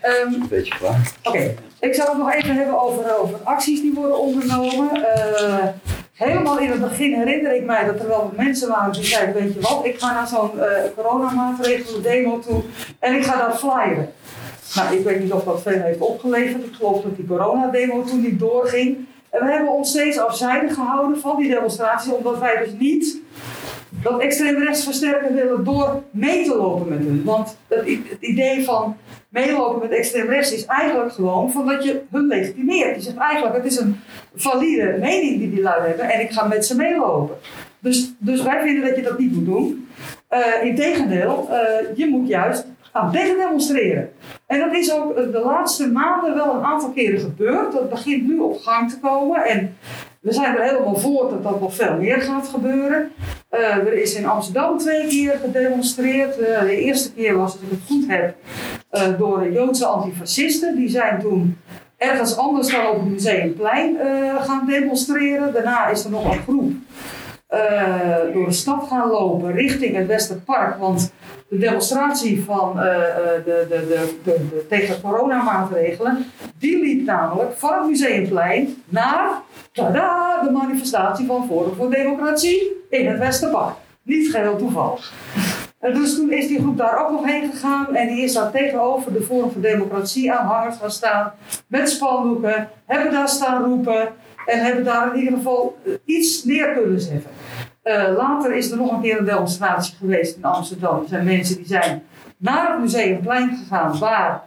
Ehm, een beetje klaar. Oké, ik zal het nog even hebben over, over acties die worden ondernomen. Eh, helemaal in het begin herinner ik mij dat er wel mensen waren die zeiden, weet je wat, ik ga naar zo'n uh, coronamaatregelen demo toe en ik ga daar flyeren. Nou, ik weet niet of dat veel heeft opgeleverd. Ik geloof dat die coronademo toen niet doorging. En we hebben ons steeds afzijdig gehouden van die demonstratie, omdat wij dus niet dat extreem rechts versterken willen door mee te lopen met hun. Want het, het idee van meelopen met extreem rechts is eigenlijk gewoon van dat je hun legitimeert. Je zegt eigenlijk, het is een valide mening die die lui hebben en ik ga met ze meelopen. Dus, dus wij vinden dat je dat niet moet doen. Uh, Integendeel, uh, je moet juist gaan demonstreren. En dat is ook de laatste maanden wel een aantal keren gebeurd. Dat begint nu op gang te komen. En we zijn er helemaal voor dat dat nog veel meer gaat gebeuren. Uh, er is in Amsterdam twee keer gedemonstreerd. Uh, de eerste keer was, als ik het goed heb, uh, door Joodse antifascisten. Die zijn toen ergens anders dan op het Museumplein gaan demonstreren. Daarna is er nog een groep door de stad gaan lopen richting het Westerpark. Want de demonstratie van, de, de, de, de, tegen coronamaatregelen, die liep namelijk van het Museumplein naar tada, de manifestatie van Forum voor Democratie in het Westerpark. Niet geheel toevallig. En dus toen is die groep daar ook nog heen gegaan en die is daar tegenover de Forum voor Democratie aanhangers gaan staan met spandoeken, hebben daar staan roepen en hebben daar in ieder geval iets neer kunnen zetten. Uh, later is er nog een keer een demonstratie geweest in Amsterdam. Er zijn mensen die zijn naar het Museumplein gegaan waar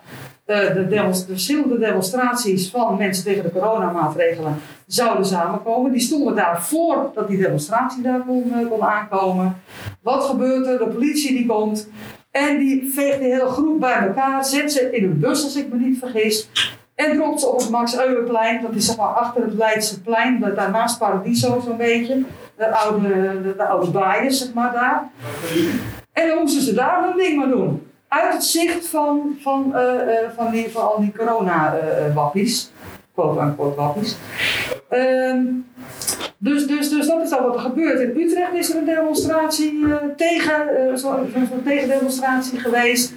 uh, de, de verschillende demonstraties van mensen tegen de coronamaatregelen zouden samenkomen. Die stonden daar voordat die demonstratie daar kon, uh, kon aankomen. Wat gebeurt er? De politie die komt en die veegt de hele groep bij elkaar, zet ze in een bus als ik me niet vergis. En dropt ze op het Max Euweplein, dat is zeg maar achter het Leidse plein, daarnaast Paradiso zo'n beetje. De oude, de, de oude baaiers, zeg maar daar. En dan moesten ze daar hun ding maar doen uit het zicht van, van, uh, uh, van, die, van al die corona-wappies. quote unquote wappies. Um, dus, dus, dus dat is al wat er gebeurt. In Utrecht is er een demonstratie uh, tegen, uh, zo tegendemonstratie geweest.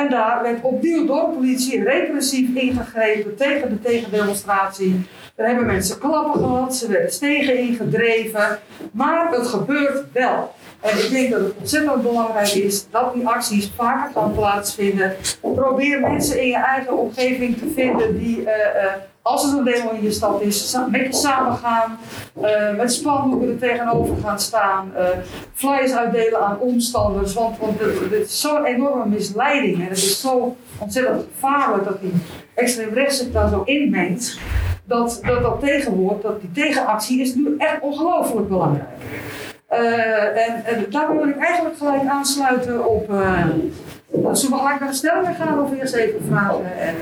En daar werd opnieuw door de politie repressief ingegrepen tegen de tegendemonstratie. Er hebben mensen klappen gehad, ze werden stegen ingedreven. Maar het gebeurt wel. En ik denk dat het ontzettend belangrijk is dat die acties vaker gaan plaatsvinden. Probeer mensen in je eigen omgeving te vinden die, uh, uh, als er een demo in je stad is, met je samen gaan, uh, met spandoeken er tegenover gaan staan, flyers uitdelen aan omstanders. Want, want het, is zo'n enorme misleiding en het is zo ontzettend gevaarlijk dat die extreem rechts zich daar zo inmengt. Dat dat, dat tegenwoord, dat die tegenactie is nu echt ongelooflijk belangrijk. Uh, en, en, daar wil ik eigenlijk gelijk aansluiten op. Uh, zullen we gelijk naar de stellingen gaan of eerst even vragen en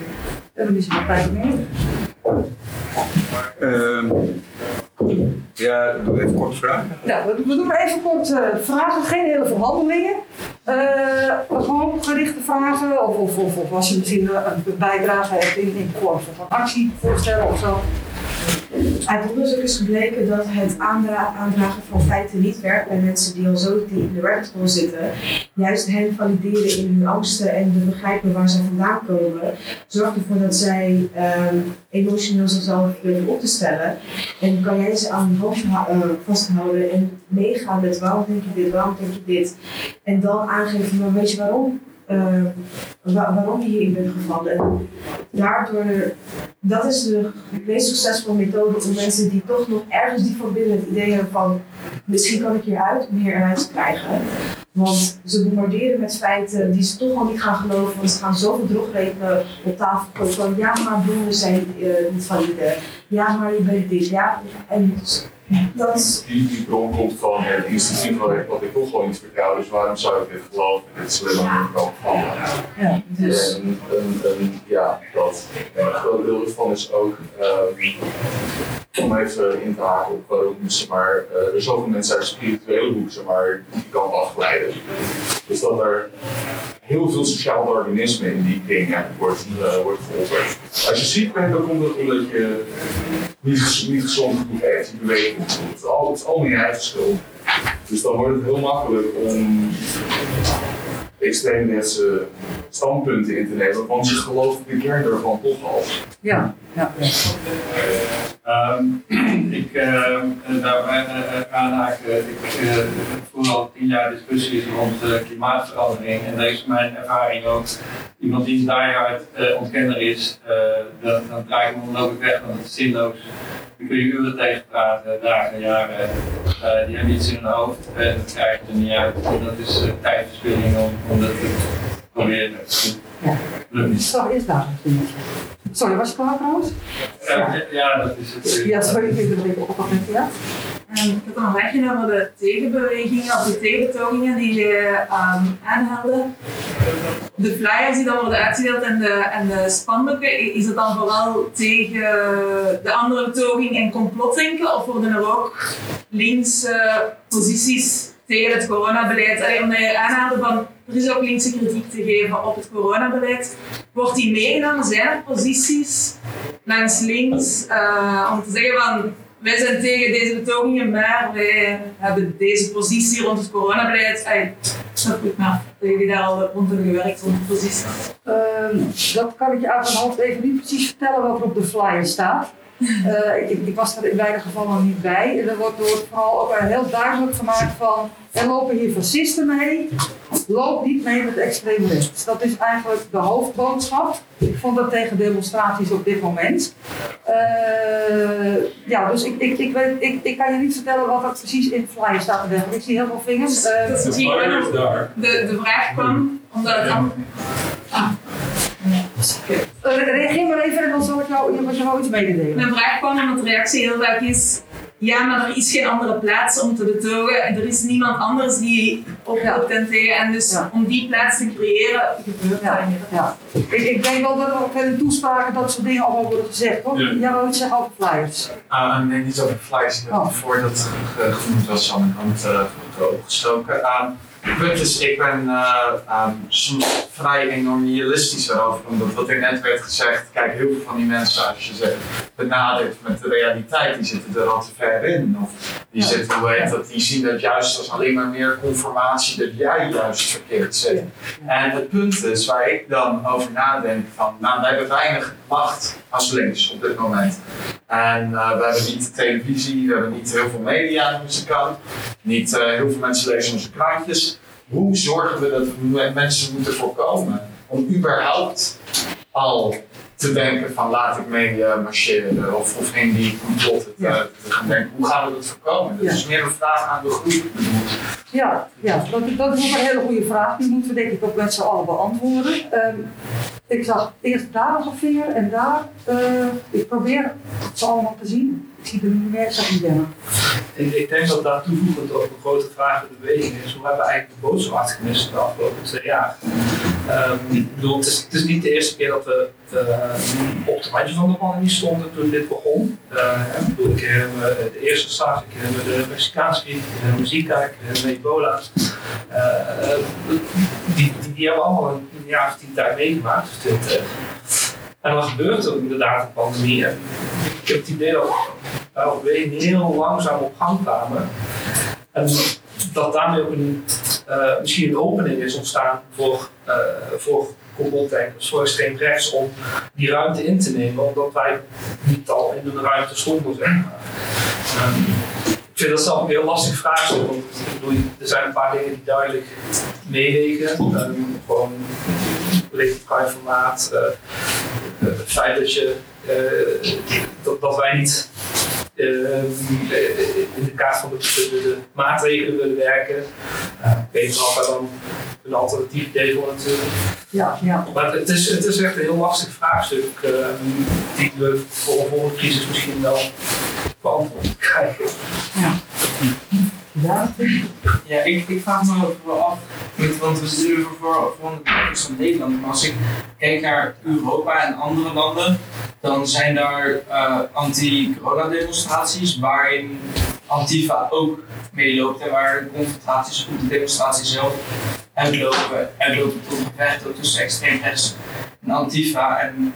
dan is nog tijd meer? Uh, ja, doe even kort vragen. Ja, we, we doen even kort uh, vragen, geen hele verhandelingen. gewoon gerichte vragen, of, of, of, of, als je misschien een bijdrage hebt in, in vorm van actievoorstellen of zo. Uit onderzoek is gebleken dat het aandra- aandragen van feiten niet werkt bij mensen die al zo diep in de werkschool zitten. Juist hen valideren in hun angsten en te begrijpen waar ze vandaan komen, zorgt ervoor dat zij ehm, emotioneel zichzelf willen op te stellen. En kan jij ze aan hun hoofd eh, vasthouden en meegaan met waarom denk je dit, waarom denk je dit. En dan aangeven, maar weet je waarom? eh, wa- waarom je hierin bent gevallen. Daardoor, dat is de meest succesvolle methode om mensen die toch nog ergens diep van binnen het hebben van misschien kan ik hieruit, om hier te krijgen. Want ze bombarderen met feiten die ze toch al niet gaan geloven, want ze gaan zoveel drogredenen op tafel gooien van ja, maar bronnen zijn eh, niet valide. Ja, maar je bent dit. Ja, en dat is Die, die bron komt van het instituut van recht wat ik toch gewoon niet vertrouw, dus waarom zou ik dit geloven? Dit is alleen maar een van. Ja, dus. En, en, en ja, dat. En een groot deel ervan is ook ehm, om even in te haken op waarom zeg maar, eh, er zoveel mensen uit spirituele hoek zeg maar, die kant afglijden. Dus dat er heel veel sociaal organisme in die dingen wordt, eh, wordt. Als je ziek bent, dan komt het omdat je niet, niet gezond genoeg eet, je beweegt niet goed. Het is al- je eigen schuld. Dus dan wordt het heel makkelijk om extreemrechtse standpunten in te nemen, want je gelooft de kern ervan toch al. ja, ja. ja. Ehm, ik uh, daarbij uh, aanhaken. Ik uh, voer al tien jaar discussies rond klimaatverandering en deze is mijn ervaring ook. Iemand die daaruit uh, ontkenner is, dan, dan draai ik me onmogelijk weg, want het is zinloos. Kun je uren tegen praten, dagen en jaren. Uh, die hebben iets in hun hoofd en dat krijgen ze er niet uit. En dat is uh, tijdverspilling om, om dat te proberen. Ja. Zo is daar misschien. Sorry, was je klaar trouwens? Ja, ja, dat is het. Ja, sorry, ik er een beetje op ja. En ik heb dan nog weggenomen de tegenbewegingen of de tegenbetogingen die je um, aanhaalde. De flyers die dan worden uitgedeeld en de, en de spandoeken, is het dan vooral tegen de andere betoging en complotdenken? Of worden er ook linkse posities tegen het coronabeleid? Allee, omdat je aanhaalde van er is ook linkse kritiek te geven op het coronabeleid. Wordt die meegenomen? Zijn er posities langs links uh, om te zeggen van wij zijn tegen deze betogingen, maar wij hebben deze positie rond het coronabeleid. Ay, dat goed, maar hebben jullie daar al rond hebben gewerkt rond de positie? Uh, dat kan ik je uit mijn hoofd even niet precies vertellen wat er op de flyer staat. Uh, ik, ik, was er in beide gevallen niet bij. En er wordt door vooral ook heel duidelijk gemaakt van er lopen hier fascisten mee. Loop niet mee met extreem rechts. Dat is eigenlijk de hoofdboodschap. Ik vond dat tegen demonstraties op dit moment. Uh, ja, dus ik, ik, ik, weet, ik, ik kan je niet vertellen wat er precies in de flyer staat. Ik zie heel veel vingers. Uh, dat is de, de vraag kwam omdat het dan. Ah. Uh, reageer maar even en dan zal ik jou, jou, jou iets mededelen. Mijn vraag kwam omdat de reactie heel vaak is: ja, maar er is geen andere plaats om te betogen. Er is niemand anders die op, ja. op ten tegen. En dus ja. om die plaats te creëren, gebeurt ja. dat niet. Ja. Ik, ik denk wel dat er ook in toespraken dat soort dingen allemaal worden gezegd, toch? Ja. Jij wil iets zeggen over flyers? Uh, nee, niet over flyers. Ik heb oh. voordat het genoemd was aan mijn hand uh, opgestoken. Uh, het punt is, ik ben uh, um, vrij enorm nihilistisch erover, omdat wat er net werd gezegd, kijk, heel veel van die mensen, als je ze benadert met de realiteit, die zitten er al te ver in. Of die, ja. zitten, hoe heet dat, die zien dat juist als alleen maar meer conformatie dat jij juist verkeerd zit. Ja. En het punt is, waar ik dan over nadenk, van, nou, wij hebben weinig macht als links op dit moment. En uh, we hebben niet televisie, we hebben niet heel veel media aan onze kant, niet uh, heel veel mensen lezen onze krantjes. Hoe zorgen we dat we mensen moeten voorkomen om überhaupt al te denken van laat ik mee uh, marcheren of, of in die complotten te, ja. te gaan denken. Hoe gaan we dat voorkomen? Dat ja. is meer een vraag aan de groep. Ja, ja dat, dat is ook een hele goede vraag. Die moeten we denk ik ook met z'n allen beantwoorden. Um, ik zag eerst daar vinger en daar. Uh, ik probeer het allemaal te zien. Ik zie er niet meer, zag niet. Ik, denk dat daar toevoegend ook een grote vraag in de beweging is. Hoe hebben we eigenlijk de boodschap gemist de afgelopen twee jaar? Um, ik bedoel, het is, niet de eerste keer dat we uh, op de randje van de pandemie stonden toen dit begon. Uh, ik bedoel, ik me de eerste SARS, ik me de Mexicaanse griep, ik herinner me Zika, ik ebola. Die, hebben we allemaal een jaar of tien tijd meegemaakt, of twintig. En dan gebeurt er inderdaad een pandemie. ik heb het idee dat bewegingen heel langzaam op gang kwamen. En dat daarmee ook een, uh, misschien een opening is ontstaan voor, uh, voor complotdenkers, voor extreem rechts, om die ruimte in te nemen, omdat wij niet al in een ruimte stonden, zeg vind dat zelf een heel lastig vraagstuk, want ik bedoel, er zijn een paar dingen die duidelijk meewegen. Um, gewoon politiek formaat, uh, het feit dat, je, uh, dat, dat wij niet uh, in de kaart van de, de, de, maatregelen willen werken. Peter had daar dan een alternatief idee voor natuurlijk. Ja, ja. Maar het is, het is echt een heel lastig vraagstuk uh, die we voor een volgende crisis misschien wel beantwoord krijgen. Ja. Ja, ik, ik vraag me wel af, want we zitten nu voor, voor de topics van Nederland, maar als ik kijk naar Europa en andere landen, dan zijn daar uh, anti-corona-demonstraties waarin Antifa ook meeloopt en waar confrontaties op de demonstratie zelf uitlopen, uitlopen tot gevechten tussen extreem rechts en Antifa. En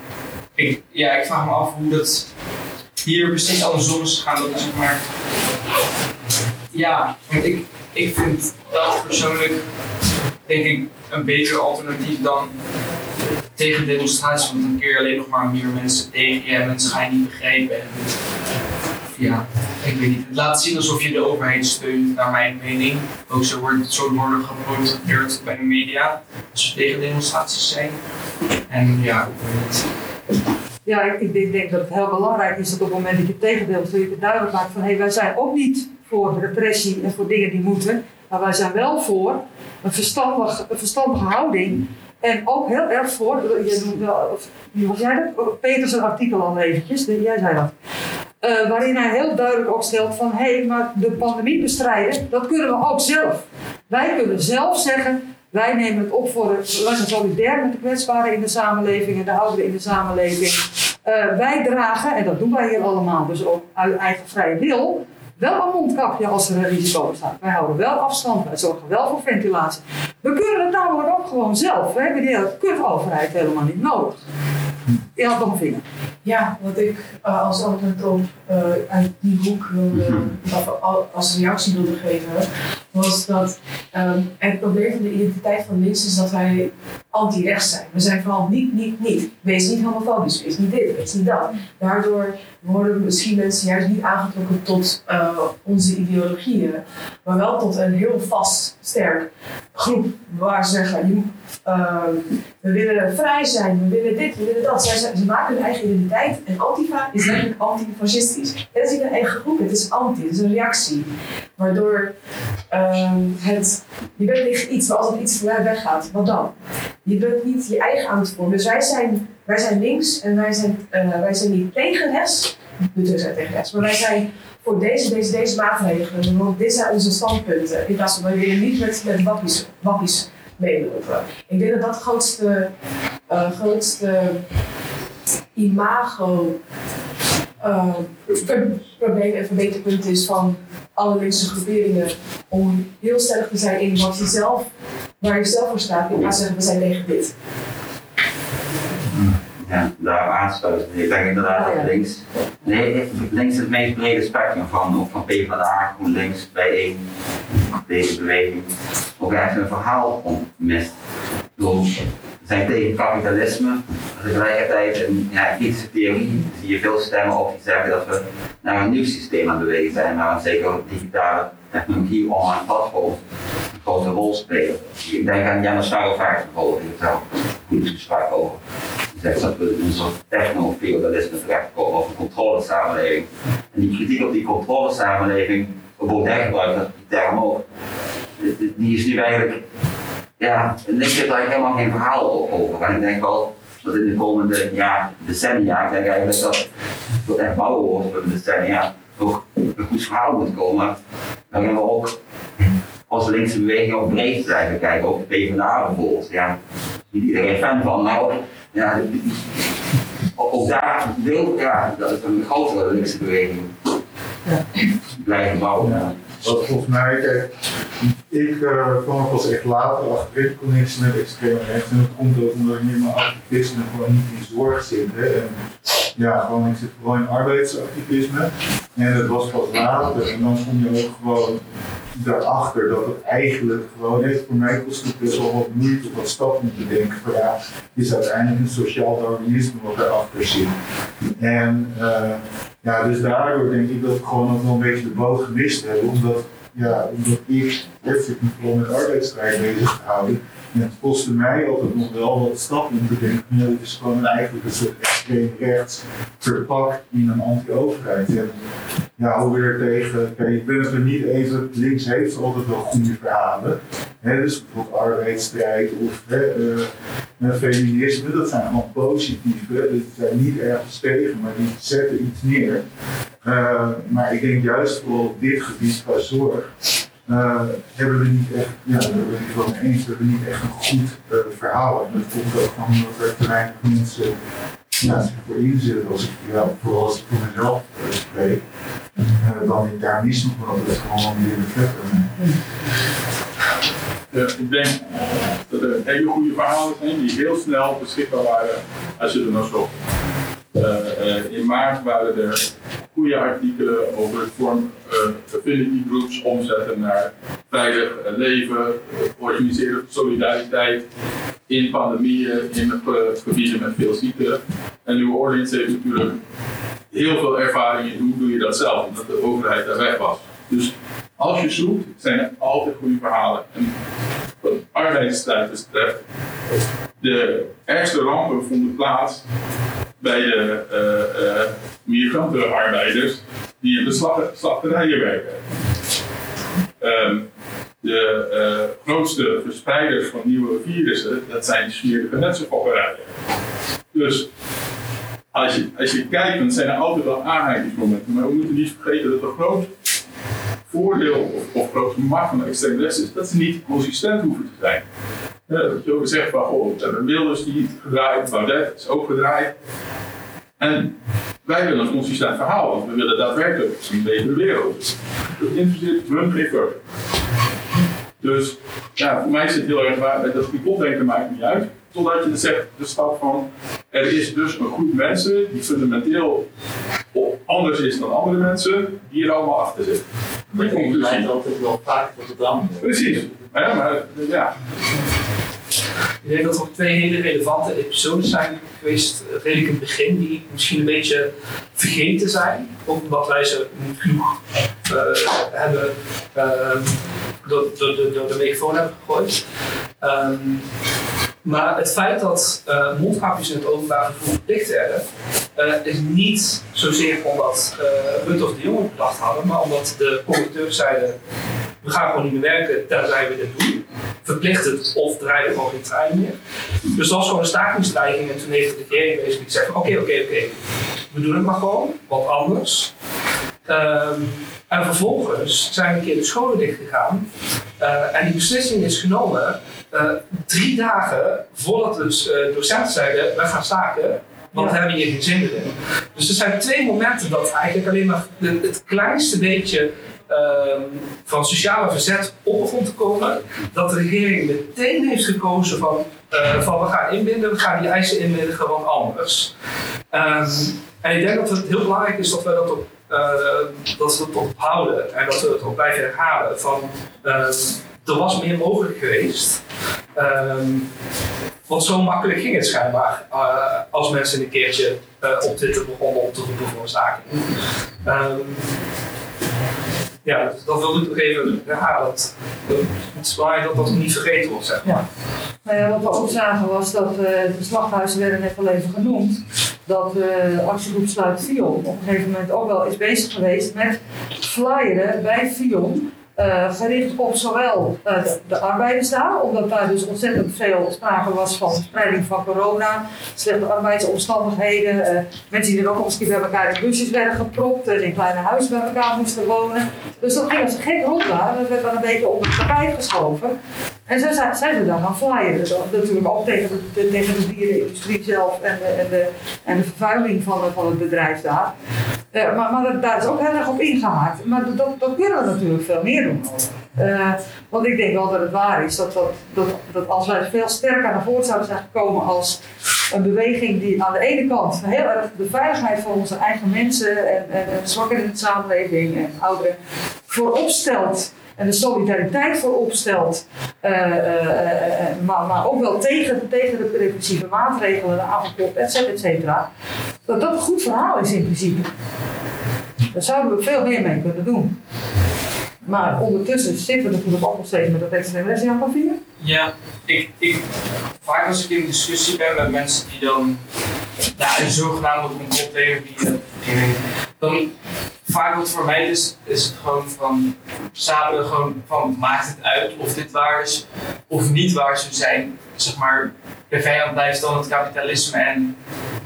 ik, ja, ik vraag me af hoe dat hier precies andersom is gegaan. Dat is maar. Ja, want ik, ik vind dat persoonlijk denk ik een beter alternatief dan tegen demonstraties, want dan keer je alleen nog maar meer mensen tegen je en mensen gaan je niet begrijpen. En, ja, ik weet niet. Het laat zien alsof je de overheid steunt, naar mijn mening. Ook zo, wordt, zo worden geprotesteerd bij de media als er tegen demonstraties zijn. En ja, ik weet niet. Ja, ik, denk dat het heel belangrijk is dat op het moment dat je tegendeelt, dat je duidelijk maakt van hé, hey, wij zijn ook niet voor repressie en voor dingen die moeten, maar wij zijn wel voor een, verstandig, een verstandige houding. En ook heel erg voor, je was jij dat? Peters een artikel al eventjes, jij zei dat. Uh, waarin hij heel duidelijk ook stelt van hé, hey, maar de pandemie bestrijden, dat kunnen we ook zelf. Wij kunnen zelf zeggen, wij nemen het op voor het, wij zijn solidair met de kwetsbaren in de samenleving en de ouderen in de samenleving. Uh, wij dragen, en dat doen wij hier allemaal, dus ook uit eigen vrije wil, wel een mondkapje als er een risico bestaat. Wij houden wel afstand, wij zorgen wel voor ventilatie. We kunnen het namelijk ook gewoon zelf. We hebben die hele kutoverheid helemaal niet nodig. Je had nog een vinger. Ja, wat ik uh, als antwoord op uh, uit die hoek wilde, als reactie wilde geven, was dat um, het probleem van de identiteit van links is dat wij anti-rechts zijn. We zijn vooral niet, niet, niet. Wees niet homofobisch, wees niet dit, wees niet dat. Daardoor worden misschien mensen juist niet aangetrokken tot uh, onze ideologieën, maar wel tot een heel vast, sterk groep waar ze zeggen, uh, we willen vrij zijn, we willen dit, we willen dat. Zij, ze maken hun eigen identiteit en Antifa is eigenlijk antifascistisch. Het is niet een eigen groep, het is anti, het is een reactie. Waardoor uh, het, je bent tegen iets, maar als het iets voorbij weggaat, wat dan? Je bent niet je eigen aan het vormen. Dus wij zijn, wij zijn links en wij zijn, uh, wij zijn niet tegen rechts, de zijn tegen rechts, maar wij zijn voor deze, deze, deze maatregelen. Want dit zijn onze standpunten. In plaats van willen niet met, met wappies, wappies meelopen. Ik denk dat dat grootste, uh, grootste imago uh, probleem en verbeterpunt is van alle linkse groeperingen om heel stellig te zijn in wat je zelf, waar je zelf voor staat, in plaats van zeggen we zijn tegen dit. Ja, daarop aansluiten. Ik denk inderdaad dat links, nee, links het meest brede spectrum van, ook van PvdA, GroenLinks, bijeen, deze beweging, ook echt een verhaal mist. Zijn tegen kapitalisme, tegelijkertijd in ja, kritische theorie zie je veel stemmen op die zeggen dat we naar een nieuw systeem aan het bewegen zijn, maar zeker digitale technologie, online platforms een grote rol spelen. Ik denk aan Janne Sauervaart bijvoorbeeld, die het daar goed gesprek over zegt dat we in een soort techno-feudalisme terechtkomen of een controlesamenleving. En die kritiek op die controlesamenleving, Baudet gebruikt dat die term ook, die is nu eigenlijk, ja, links heeft daar helemaal geen verhaal over. En ik denk wel dat in de komende ja, decennia, ik denk eigenlijk dat het echt bouwen wordt voor de decennia, ook een goed verhaal moet komen. Waarin we ook als linkse beweging ook breed blijven kijken, ook PvdA bijvoorbeeld. Ja, niet iedereen fan van, maar ook ja, ook daar wil ja, dat is een grotere linkse beweging ja. blijven bouwen. Ja. Dat volgens mij, kijk, ik uh, kwam pas echt later achter, kon niks met extreem rechts. En dat komt ook omdat ik in mijn activisme gewoon niet in zorg zit. Hè. En ja, gewoon, ik zit gewoon in arbeidsactivisme. En dat was pas later. En dan kom je ook gewoon daarachter dat het eigenlijk gewoon heeft. Voor mij kost het best wel wat moeite wat stappen te denken. Van ja, is uiteindelijk een sociaal darwinisme wat daarachter zit. En uh, ja, dus daardoor denk ik dat we gewoon ook wel een beetje de boot gemist hebben. Omdat, ja, omdat ik echt me vooral met arbeidsstrijd bezig gehouden. Het kostte mij altijd nog wel wat stappen om te denken. Het is gewoon eigenlijk een soort extreem rechts verpakt in een anti-overheid. Ja, hoe weer tegen, kijk, ik ben het er niet even, links heeft altijd wel goede verhalen. Hè, dus bijvoorbeeld arbeidsstrijd of hè, uh, feminisme, dat zijn gewoon positieve, die zijn niet ergens tegen, maar die zetten iets neer. Uh, maar ik denk juist voor op dit gebied qua zorg, uh, hebben we niet echt, ja, daar ben ik het wel mee eens, we hebben niet echt een goed uh, verhaal. En dat komt ook van omdat er te weinig mensen ja, zich voor inzetten, als ik, ja, vooral als ik voor mezelf uh, spreek. dan ik daar niet nog wel dat gewoon weer vetten. Ja, ik denk dat er hele goede verhalen zijn die heel snel beschikbaar waren als je er nog uh, in maart waren er goede artikelen over het vorm uh, affinity groups omzetten naar veilig leven, organiseren solidariteit in pandemieën, in gebieden met veel ziekte. En New Orleans heeft natuurlijk heel veel ervaring in hoe doe je dat zelf, omdat de overheid daar weg was. Dus als je zoekt, zijn er altijd goede verhalen. En wat arbeidsstrijd betreft, de ergste rampen vonden plaats bij de uh, uh, migrantenarbeiders die in de slachterijen werken. Um, de uh, grootste verspreiders van nieuwe virussen, dat zijn smerige mensenfokkerijen. Dus als je, als je kijkt, dan zijn er altijd wel aanheidingsmomenten. Maar we moeten niet vergeten dat een groot voordeel of, of groot gemak van de extreem rechts is dat ze niet consistent hoeven te zijn. Ja, dat je ook zegt van, oh, we hebben Wilders die gedraaid, Baudet is ook gedraaid. En wij willen een consistent verhaal, want we willen daadwerkelijk een betere wereld. Dat interesseert hun geen Dus ja, voor mij is het heel erg waar, dat die potdenken maakt niet uit. Totdat je dus zegt, de stap van, er is dus een groep mensen die fundamenteel anders is dan andere mensen, die er allemaal achter zitten. Dat komt altijd wel vaak tot het dan. Precies. Ja, maar ja. Ik denk dat er twee hele relevante episodes zijn geweest, redelijk in het begin, die misschien een beetje vergeten zijn, omdat wij ze niet genoeg hebben uh, door, de megafoon hebben gegooid. Um, maar het feit dat uh, mondkapjes in het openbaar vervoer verplicht werden, is niet zozeer omdat uh, Rutte of de Jonge bedacht hadden, maar omdat de conducteurs zeiden: we gaan gewoon niet meer werken tenzij we dit doen. Verplicht het of draaien gewoon geen trein meer. Dus dat was gewoon een stakingsdreiging en toen heeft de regering basically gezegd: oké, oké, oké, we doen het maar gewoon, wat anders. Um, en vervolgens zijn een keer de scholen dichtgegaan uh, en die beslissing is genomen uh, drie dagen voordat dus uh, docenten zeiden: we gaan staken, want we hebben hier geen zin meer in. Dus er zijn twee momenten dat eigenlijk alleen maar het kleinste beetje uh, van sociale verzet op begon te komen, dat de regering meteen heeft gekozen van, uh, van we gaan inbinden, we gaan die eisen inbinden gewoon anders. Um, en ik denk dat het heel belangrijk is dat we dat op, uh, dat we het ophouden en dat we het ook blijven herhalen. Van, er was meer mogelijk geweest. Want zo makkelijk ging het schijnbaar uh, als mensen een keertje uh, op Twitter begonnen op te roepen voor. Um, ja, dat wilde ik nog even herhalen. Dat, het is belangrijk dat dat niet vergeten wordt, zeg. Ja. Nou ja, wat we ook zagen was dat uh, de slachthuizen werden net al even genoemd. Dat de actiegroep Sluit Fion op een gegeven moment ook wel is bezig geweest met flyeren bij Fion uh, gericht op zowel uh, de, de, arbeiders daar, omdat daar dus ontzettend veel sprake was van spreiding van corona, slechte arbeidsomstandigheden, uh, mensen die er ook nog eens bij elkaar in busjes werden gepropt en in kleine huizen bij elkaar moesten wonen. Dus dat ging als een gek rond daar, dat werd een beetje op het tapijt geschoven. En zo zijn, zijn ze dan gaan flyen. Dus natuurlijk ook tegen de, tegen de dierenindustrie zelf en de, en de, en de vervuiling van, van het bedrijf daar. Eh, maar maar daar is ook heel erg op ingehaakt. Maar dat, dat, kunnen we natuurlijk veel meer doen. Eh, want ik denk wel dat het waar is dat, dat, dat, dat als wij veel sterker naar voren zouden zijn gekomen als een beweging die aan de ene kant heel erg de veiligheid van onze eigen mensen en, en, en zwakken in de samenleving en ouderen voorop stelt en de solidariteit voorop stelt, eh, eh, eh, maar, maar ook wel tegen, tegen de repressieve maatregelen, de avondklok, et cetera, et cetera, dat dat een goed verhaal is in principe. Daar zouden we veel meer mee kunnen doen. Maar ondertussen zitten we natuurlijk ook nog steeds met dat extremisme aan. Ja, ik, ik, vaak als ik in discussie ben met mensen die dan ja, een zogenaamde complottheorie dan vaak wat voor mij is, is gewoon van samen gewoon van maakt het uit of dit waar is of niet waar zou zijn. Zeg maar, de vijand blijft dan het kapitalisme en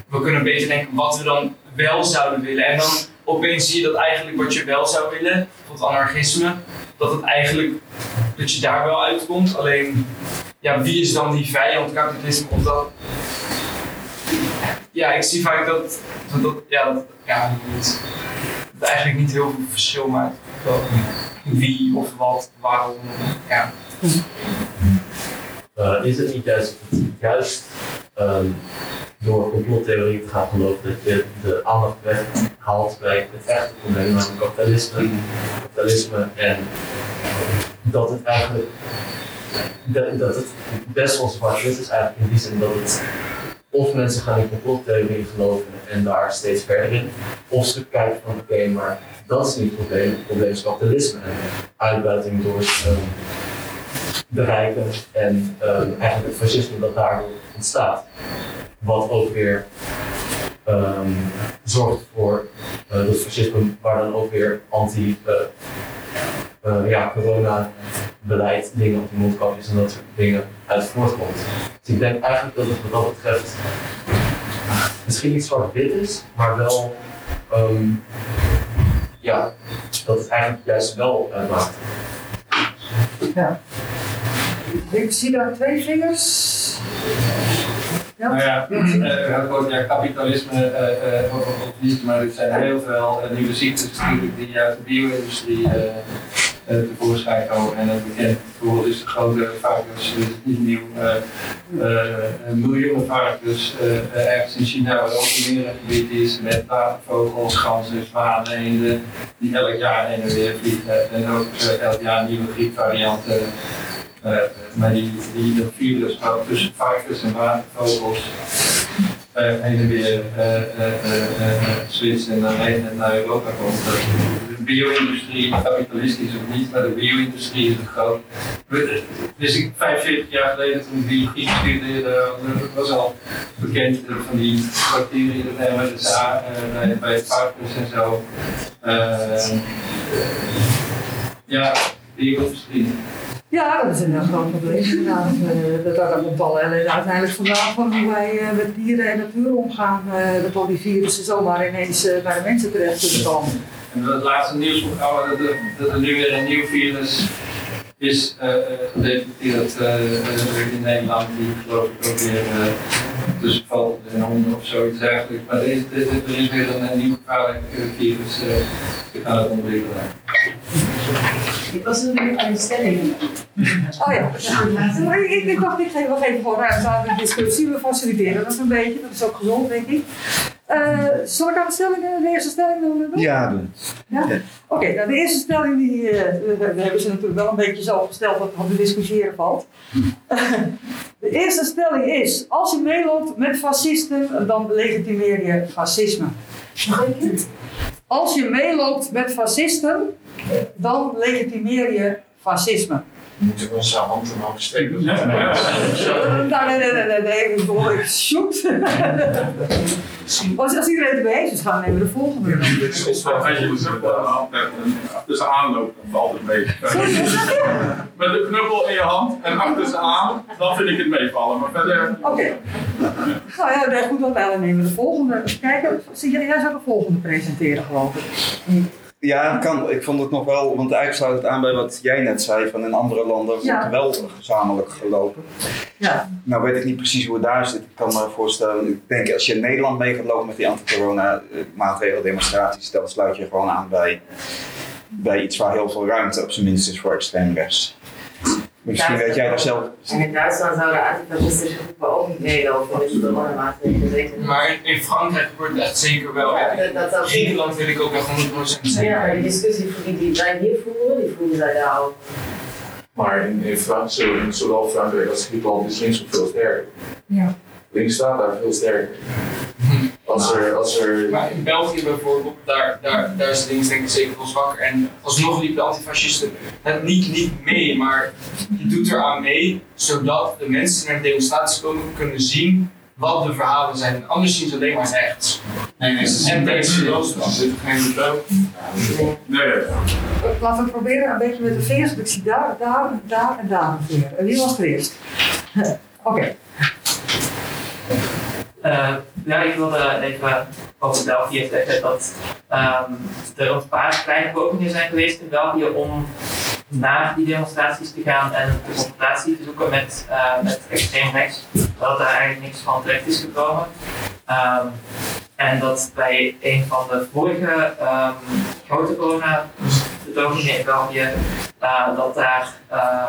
we kunnen beetje denken wat we dan wel zouden willen. En dan opeens zie je dat eigenlijk wat je wel zou willen, bijvoorbeeld anarchisme, dat het eigenlijk dat je daar wel uitkomt. Alleen, ja, wie is dan die vijand kapitalisme? Of dat, ja, ik zie vaak dat, dat, dat ja, dat, ja, het eigenlijk niet heel veel verschil maakt. Wie of wat, waarom, ja. Eh, is het niet juist, juist ehm, door complottheorie te gaan geloven dat je de aandacht weghaalt bij het echte probleem, namelijk kapitalisme, kapitalisme en dat het eigenlijk dat, dat het best wel zwart-wit is eigenlijk in die zin dat het of mensen gaan in geloven en daar steeds verder in, of ze kijken van oké, maar dat is niet het probleem, het probleem is kapitalisme en uitbuiting door ehm, de rijken en ehm, eigenlijk het fascisme dat daardoor ontstaat. Wat ook weer ehm, zorgt voor eh dat fascisme waar dan ook weer anti eh, eh, ja, corona beleid, dingen op de mondkapjes en dat soort dingen uit voortkomt. Dus ik denk eigenlijk dat het wat dat betreft misschien niet zwart-wit is, maar wel ehm, ja, dat het eigenlijk juist wel uitmaakt. Ja. Ik zie daar twee vingers. Nou ja, eh, hebben ook ja, kapitalisme eh, eh, niet, maar er zijn heel veel eh, nieuwe ziektes die uit de bio-industrie eh, eh, tevoorschijn komen. En een bekend voorbeeld is de grote varkens, niet nieuw, eh eh, miljoenen varkens eh, eh, ergens in China, waar ook een merengebied is met watervogels, ganzen, zwanen, die elk jaar heen en weer vliegen. En ook eh, elk jaar nieuwe griepvarianten. Eh, maar die, die dat tussen varkens en watervogels eh, heen en weer eh, switchen en en naar Europa komt. De bio-industrie, kapitalistisch of niet, maar de bio-industrie is een groot. We- Dus ik 45 jaar geleden toen ik biologie studeerde, was al bekend van die bacteriën, dat MRSA eh, bij, bij varkens en zo. Ja, bio-industrie. Ja, dat is een groot probleem. Eh, dat, daar komt al ellende uiteindelijk vandaan van hoe wij eh, met dieren en natuur omgaan. eh, dat al die virussen zomaar ineens eh, bij de mensen terecht kunnen komen. En het laatste nieuwsprogramma dat dat er nu weer een nieuw virus is eh, eh, gedetecteerd eh, eh, in Nederland, die geloof ik ook weer eh, tussen vogels en honden of zoiets dergelijks. Maar er is, is weer een, nieuw gevaarlijk eh, virus uh, gaan ontwikkelen. Ik was natuurlijk aan de stelling. Oh ja, Maar ik, ik, ik dacht, ik geef wel even gewoon ruimte aan de discussie. We faciliteren dat een beetje, dat is ook gezond, denk ik. Eh, zal ik aan de, stelling, de eerste stelling doen? Ja, doen. Ja? Oké, nou de eerste stelling, die, eh, we, hebben ze natuurlijk wel een beetje zo gesteld dat het op te discussiëren valt. de eerste stelling is, als je meeloopt met fascisten, dan legitimeer je fascisme. Als je meeloopt met fascisten, dan legitimeer je fascisme. Moeten we onze handen dan steken? Nee, nee, nee, nee, nee, ik bedoel, ik shoot. Als, als iedereen eens is, gaan we nemen we de volgende. Dit is wel als je dus hand dan valt het mee. Met een knuppel in je hand en achter ze aan, dan vind ik het meevallen. Maar verder. Oké. Nou ja, nee, goed, dan nemen we de volgende. Kijken, zie jij zou de volgende presenteren, geloof ik. Ja, kan. Ik vond het nog wel, want eigenlijk sluit het aan bij wat jij net zei, van in andere landen wordt Ja. er wel gezamenlijk gelopen. Ja. Nou weet ik niet precies hoe het daar zit. Ik kan me voorstellen, ik denk als je in Nederland mee gaat lopen met die anti-corona maatregelen, demonstraties, dan sluit je gewoon aan bij, bij iets waar heel veel ruimte op zijn minst is voor extreem rechts. Misschien weet jij daar zelf. En in Duitsland zouden antifascistische groepen ook niet meelopen met de coronamaatregelen. zeker niet. Maar in Frankrijk gebeurt het echt zeker wel. Ja, dat- dat Griekenland weet ik ook echt 100% zeker. Ja, maar die discussie die, die wij hier voeren, die voeren zij daar ook. Maar in, in Frans, in zowel Frankrijk als Griekenland is links veel sterker. Ja. Links staat daar veel sterker. Als er, als er Maar in België bijvoorbeeld, daar, daar, daar is links denk ik zeker wel zwakker. En alsnog liepen de antifascisten het niet, niet mee, maar je doet eraan mee, zodat de mensen naar de demonstraties komen kunnen zien wat de verhalen zijn. Anders zien ze alleen maar rechts. Nee, nee, ze En zien deze. Nee. Laten we proberen een beetje met de vingers. Ik zie daar, daar, daar en daar een vinger. En wie was er eerst? Oké. Eh, ja, ik wilde even over België zeggen dat ehm, er een paar kleine pogingen zijn geweest in België om naar die demonstraties te gaan en de confrontatie te zoeken met, eh, met extreem rechts. Dat daar eigenlijk niks van terecht is gekomen. Ehm, en dat bij een van de vorige ehm, grote corona-betogingen in België, eh, dat daar eh,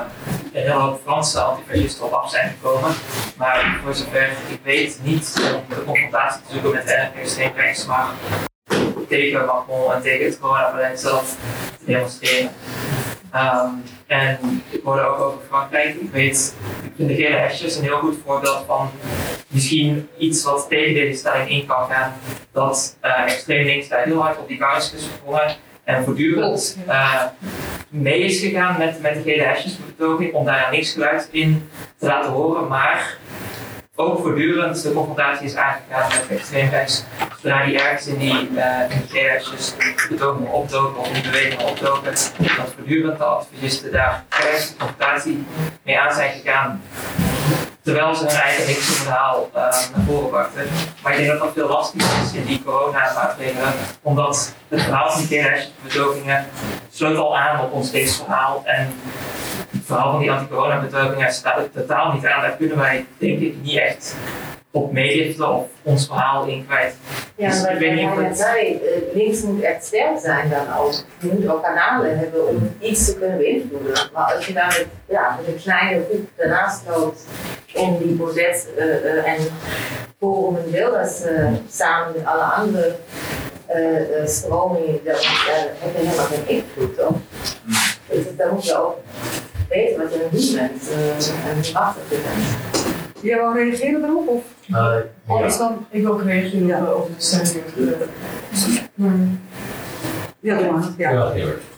een hele hoop Franse antifascisten op af zijn gekomen. Maar voor zover ik weet, niet om de confrontatie te zoeken met extreem rechts, maar tegen Macron en tegen het coronabeleid zelf te demonstreren. Ehm, en ik hoorde ook over Frankrijk. Ik weet, ik vind de gele hesjes een heel goed voorbeeld van misschien iets wat tegen deze stelling in kan gaan. Dat eh, extreem links daar heel hard op die kous is gesprongen en voortdurend eh, mee is gegaan met, met de gele hesjesbetoging om daar niks geluid in te laten horen, maar ook voortdurend de confrontatie is aangegaan met extreem rechts. Zodra die ergens in die, eh in die betogingen opdoken of in bewegingen opdoken, dat voortdurend de activisten daar ergens de confrontatie mee aan zijn gegaan. Terwijl ze hun eigen linkse verhaal eh, naar voren brachten. Maar ik denk dat dat veel lastiger is in die coronamaatregelen, omdat het verhaal van die GRS-betogingen sloot al aan op ons verhaal. En het verhaal van die anti-corona-betogingen staat er totaal niet aan. Daar kunnen wij, denk ik, niet echt op meeliften of ons verhaal in kwijt. Ja, Dus maar ik weet niet of hij het- zei, eh, links moet echt sterk zijn dan ook. Je moet ook kanalen hebben om iets te kunnen beïnvloeden. Maar als je daar met, ja, met een kleine groep ernaast loopt om die protest eh, eh, en Forum en Wilders eh, samen met alle andere eh, eh, stromingen, dan eh, heb je helemaal geen invloed op. Dus dan moet je ook weten wat je aan het doen bent eh, en hoe machtig je bent. Jij wou reageren erop? Of? Anders dan? Ik wil ook reageren op, op de stelling. Ja, doe maar. Ja.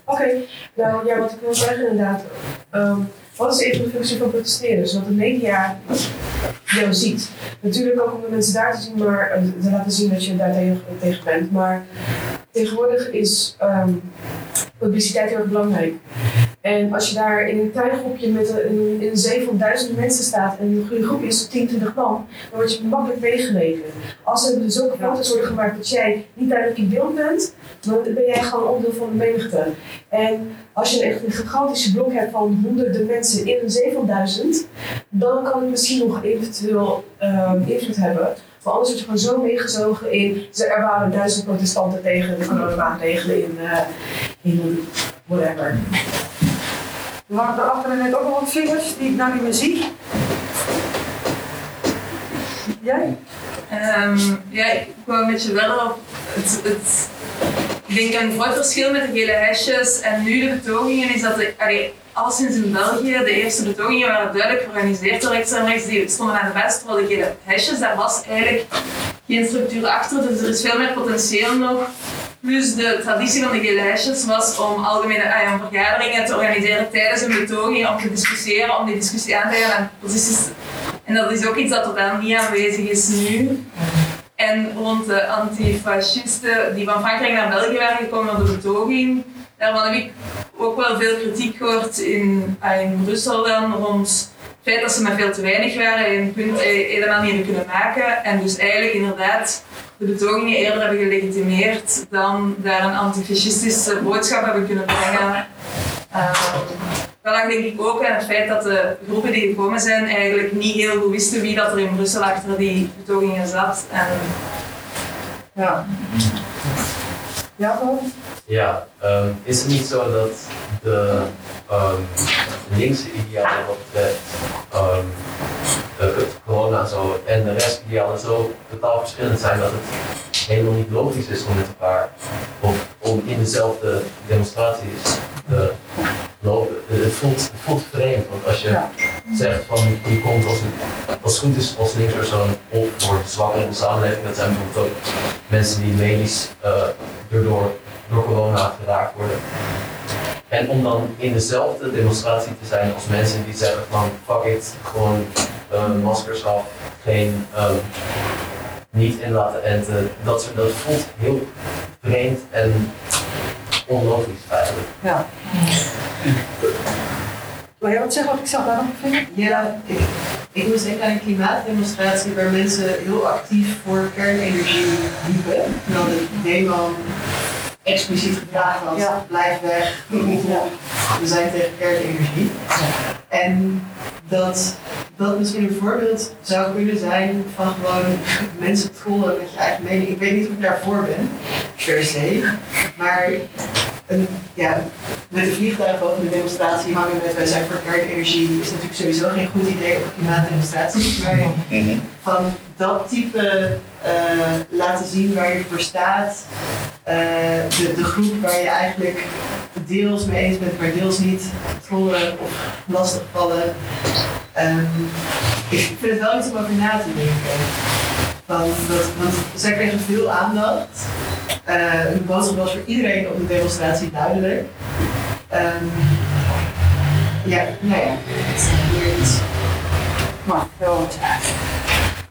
Oké, nou ja, wat ik wil zeggen inderdaad. ehm, wat is even de functie van protesteren? Zodat de media jou ziet. Natuurlijk ook om de mensen daar te zien, maar eh, te laten zien dat je daar tegen, tegen bent. Maar tegenwoordig is ehm, publiciteit heel erg belangrijk. En als je daar in een klein groepje met een, in, een zee van duizend mensen staat en een goede groep is 10, 20 man, dan word je makkelijk meegerekend. Als er dus zulke foto's worden gemaakt dat jij niet duidelijk in beeld bent, dan ben jij gewoon onderdeel van de menigte. En als je echt een gigantische blok hebt van honderden mensen in een zee van duizend, dan kan het misschien nog eventueel ehm, invloed hebben. Maar anders word je gewoon zo meegezogen in. Er waren duizend protestanten tegen de coronamaatregelen in, eh in whatever. Er waren er achter net ook nog wat vingers die ik nou niet meer zie. Jij? Ehm, ja, ik kwam met je wel op het, het, ik denk een groot verschil met de gele hesjes en nu de betogingen is dat de, al sinds in België de eerste betogingen waren duidelijk georganiseerd door rechts die stonden aan de best, terwijl de gele hesjes, daar was eigenlijk geen structuur achter, dus er is veel meer potentieel nog. Plus de traditie van de gele hesjes was om algemene ah ja, vergaderingen te organiseren tijdens een betoging, om te discussiëren, om die discussie aan te gaan en posities en dat is ook iets dat totaal niet aanwezig is nu. En rond de antifascisten die van Frankrijk naar België waren gekomen op de betoging, daarvan heb ik ook wel veel kritiek gehoord in, ah, in Brussel dan rond het feit dat ze maar veel te weinig waren en hun punt helemaal niet hebben kunnen maken. En dus eigenlijk inderdaad de betogingen eerder hebben gelegitimeerd dan daar een antifascistische boodschap hebben kunnen brengen. Uh, dan lag denk ik ook aan het feit dat de groepen die gekomen zijn eigenlijk niet heel goed wisten wie dat er in Brussel achter die betogingen zat. En, ja. Ja? Ja, um, is het niet zo dat de um, linkse idealen betreft um, corona zo en de rest idealen zo totaal verschillend zijn dat het helemaal niet logisch is om met elkaar of om in dezelfde demonstraties te lopen. Het voelt, het voelt vreemd, want als je zegt van je komt als, als het goed is als linkspersoon op voor zwakker in de samenleving, dat zijn bijvoorbeeld ook mensen die medisch uh, door, door corona geraakt worden. En om dan in dezelfde demonstratie te zijn als mensen die zeggen van fuck it, gewoon uh, maskers af, geen um, niet in laten enten, dat, dat voelt heel vreemd en onlogisch eigenlijk. Ja. Wil jij wat zeggen wat ik zag daar nog vinden? Ja, ik, ik moest denken aan een klimaatdemonstratie waar mensen heel actief voor kernenergie liepen. Terwijl de demo expliciet gevraagd had, ja. blijf weg, we zijn tegen kernenergie. En dat dat misschien een voorbeeld zou kunnen zijn van gewoon mensen trollen met je eigen mening. Ik weet niet of ik daarvoor ben, per se. Maar een, ja, met de vliegtuig over de demonstratie hangen met wij zijn voor kernenergie is natuurlijk sowieso geen goed idee op klimaatdemonstratie. Maar mhm. van dat type uh, laten zien waar je voor staat, de, de groep waar je eigenlijk deels mee eens bent, maar deels niet, trollen of lastigvallen. Um, ik vind het wel iets om over na te denken. Want, want zij kregen veel aandacht. Uh, de boodschap was voor iedereen op de demonstratie duidelijk. Um, ja, nou ja, het is. Maar wel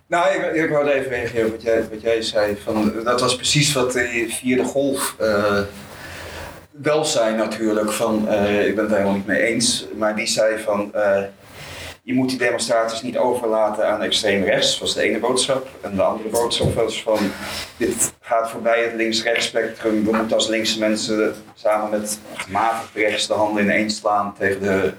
nou, ik, ik wou even reageren op wat jij, wat jij zei. Van, dat was precies wat de vierde golf uh, wel zei natuurlijk. Van, uh, ik ben het helemaal niet mee eens. Maar die zei van... Uh, je moet die demonstraties niet overlaten aan extreem rechts, was de ene boodschap. En de andere boodschap was van, dit gaat voorbij het links-rechts spectrum. We moeten als linkse mensen samen met gematigd rechts de handen ineens slaan tegen de,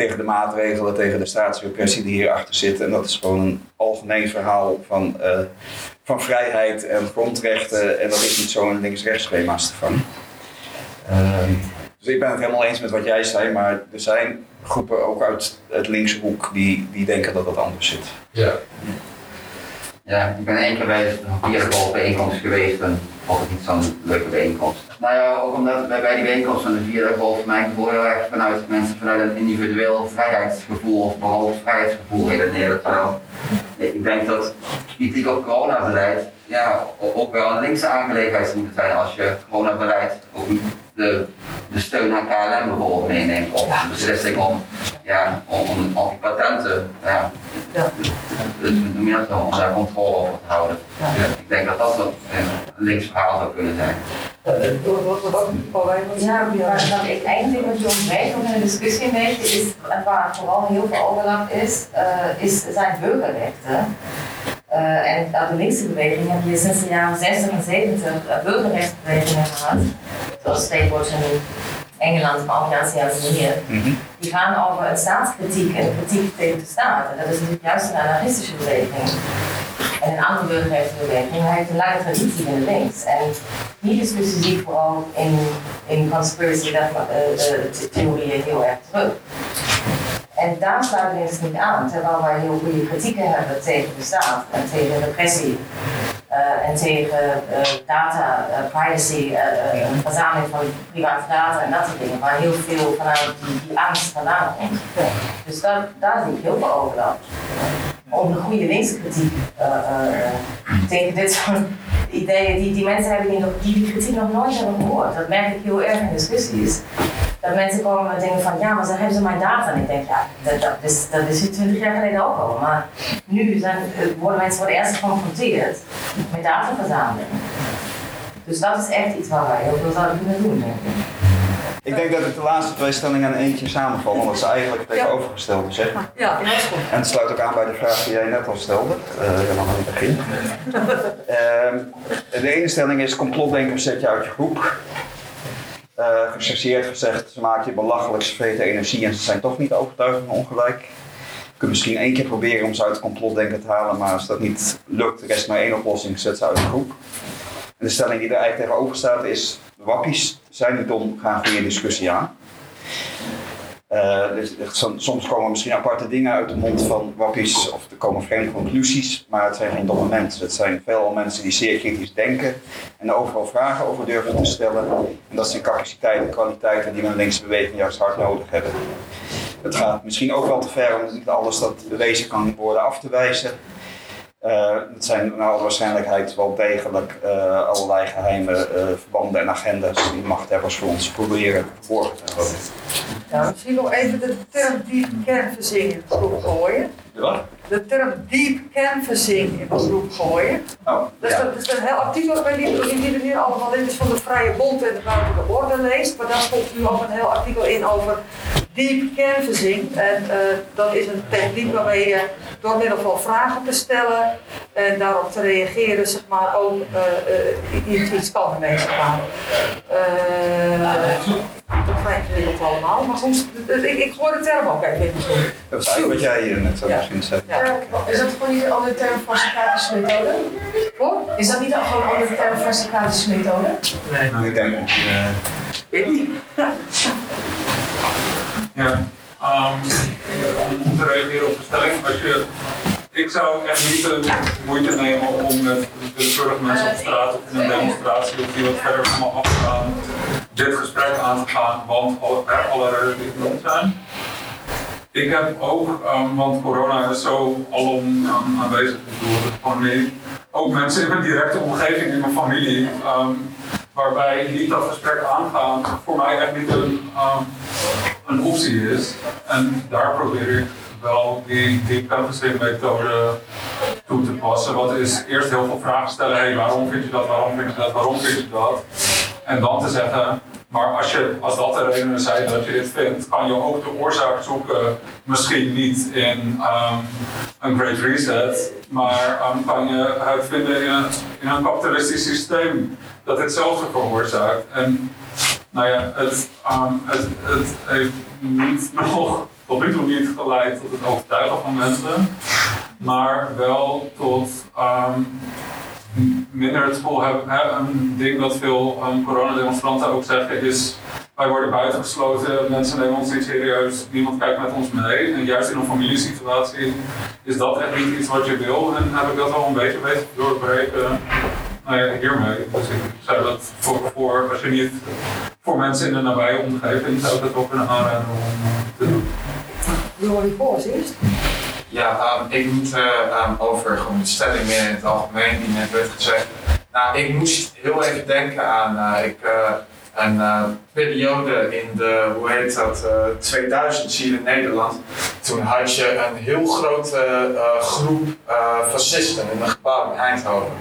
tegen de maatregelen, tegen de staatsrepressie die hierachter zit. En dat is gewoon een algemeen verhaal van, uh, van vrijheid en grondrechten. En dat is niet zo in links-rechts schema's te vangen. Uh, dus ik ben het helemaal eens met wat jij zei, maar er zijn groepen ook uit het linkse hoek die, die denken dat dat anders zit. Ja. Ja, ik ben één keer bij de vierde bijeenkomst geweest en vond het niet zo'n leuke bijeenkomst. Nou ja, ook omdat bij, bij die bijeenkomst van de vierde golf gevoel heel erg vanuit mensen vanuit een individueel vrijheidsgevoel of behoorlijk vrijheidsgevoel redeneren. Terwijl ik denk dat kritiek op coronabeleid ja, ook wel een linkse aangelegenheid moeten zijn als je coronabeleid ook de, de steun aan KLM bijvoorbeeld meeneemt of de beslissing om, ja, om, om, om patenten, ja, noem je dat om daar controle over te houden. Ja. Ik denk dat dat een links verhaal zou kunnen zijn. Ja, wat ik eigenlijk met John nog in de discussie een beetje is, en waar vooral heel veel overlap is, uh, is zijn burgerrechten. Uh, en uit de linkse beweging heb je sinds de jaren 60 en 70 uh, burgerrechtsbewegingen gehad, zoals Statewatch in Engeland, maar ook in Azië mm Die gaan over een staatskritiek en kritiek tegen de staat. En dat is natuurlijk juist een anarchistische beweging. En een andere burgerrechtsbeweging heeft een lange traditie in de links. En die discussie zie ik vooral in, in conspiracy uh, theorieën heel erg terug. En daar sluiten ze niet aan, terwijl wij heel goede kritieken hebben tegen de staat en tegen repressie. Uh, en tegen uh, data, uh, privacy, een verzameling van private data en dat soort dingen, waar heel veel vanuit die, die angst vandaan komt. Dus daar, daar zie ik heel veel overlap. Om de goede linkse kritiek tegen dit soort ideeën, die, die mensen hebben die, die die kritiek nog nooit hebben gehoord. Dat merk ik heel erg in discussies dat mensen komen met dingen van ja, maar ze hebben ze mijn data. En ik denk ja, dat, dat, is, dat is 20 jaar geleden ook al. Maar nu zijn, worden mensen voor het eerst geconfronteerd met dataverzameling. Dus dat is echt iets waar wij heel veel zouden kunnen doen, denk ik. Ik denk dat ik de laatste twee stellingen in één keer samenvallen, omdat ze eigenlijk het tegenovergestelde zeggen. Ja, dat is goed. En het sluit ook aan bij de vraag die jij net al stelde, uh, helemaal aan het begin. Ehm, de ene stelling is, complotdenken zet je uit je groep. Uh, gechargeerd gezegd, ze maken je belachelijk, ze vreten energie en ze zijn toch niet overtuigd van ongelijk. Je kunt misschien één keer proberen om ze uit het complotdenken te halen, maar als dat niet lukt, er is maar één oplossing, zet ze uit de groep. En de stelling die er eigenlijk tegenover staat is, de wappies zijn niet dom, gaan goede discussie aan. Uh, dus, soms komen misschien aparte dingen uit de mond van wappies of er komen vreemde conclusies, maar het zijn geen domme mensen. Het zijn veel mensen die zeer kritisch denken en er overal vragen over durven te stellen. En dat zijn capaciteiten en kwaliteiten die we in linkse beweging juist hard nodig hebben. Het gaat misschien ook wel te ver om niet alles dat bewezen kan worden af te wijzen. Uh, het zijn naar alle waarschijnlijkheid wel degelijk uh, allerlei geheime uh, verbanden en agendas die machthebbers voor ons proberen verborgen te houden. Ja, misschien nog even de term de groep gooien. Wat? De term deep canvassing in de groep gooien. Oh, dat, is ja. een, dat is een heel artikel, ik weet niet er nu allemaal in is van de Vrije Bond en de Buitenlijke Orde leest, maar daar stond nu ook een heel artikel in over deep canvassing. En uh, dat is een techniek waarmee je door middel van vragen te stellen en daarop te reageren, zeg maar, ook uh, uh, iets, iets kan ermee gaan. Is vrij ingewikkeld allemaal, maar goed, ik, ik hoor de term ook even de. Dat is wat jij hier net zo misschien zei. Ja. Is dat gewoon niet een andere term voor Socratische methode? Is dat niet gewoon een andere term voor Socratische methode? Nee. Ik denk dat Weet niet. Ja, um, om te reageren op de stelling, als je, ik zou echt niet de moeite nemen om met willekeurig mensen op straat of in een demonstratie of die wat verder van me afgaan, dit gesprek aan te gaan, want alle, alle genoemd zijn. Ik heb ook, um, want corona is zo alom um, aanwezig, bedoel, gewoon niet, ook mensen in mijn directe omgeving, in mijn familie, um, waarbij niet dat gesprek aangaan voor mij echt niet een, um, een optie is. En daar probeer ik wel die canvassing methode toe te passen. Wat is eerst heel veel vragen stellen, waarom vind je dat, waarom vind je dat, waarom vind je dat? En dan te zeggen, maar als, je, als dat de redenen zijn dat je dit vindt, kan je ook de oorzaak zoeken. Misschien niet in um, een Great Reset, maar um, kan je het vinden in een, kapitalistisch systeem dat hetzelfde veroorzaakt. En nou ja, het, um, het, heeft niet nog tot nu toe niet geleid tot het overtuigen van mensen, maar wel tot minder het gevoel hebben. Een ding dat veel um, coronademonstranten ook zeggen is. Wij worden buitengesloten, mensen nemen ons niet serieus, niemand kijkt met ons mee. En juist in een familiesituatie is dat echt niet iets wat je wil. En heb ik dat wel een beetje weten doorbreken nou ja, hiermee. Dus ik zou dat voor, voor, je niet voor mensen in de nabije omgeving, zou ik dat ook kunnen aanraden om te doen. Johan Boos eerst. Ja, um, ik moet uh, um, over gewoon de stelling meer in het algemeen die net werd gezegd. Nou, ik moest heel even denken aan uh, ik, uh, een periode in de, hoe heet dat, 2000 hier in Nederland. Toen had je een heel grote groep fascisten in een gebouw in Eindhoven.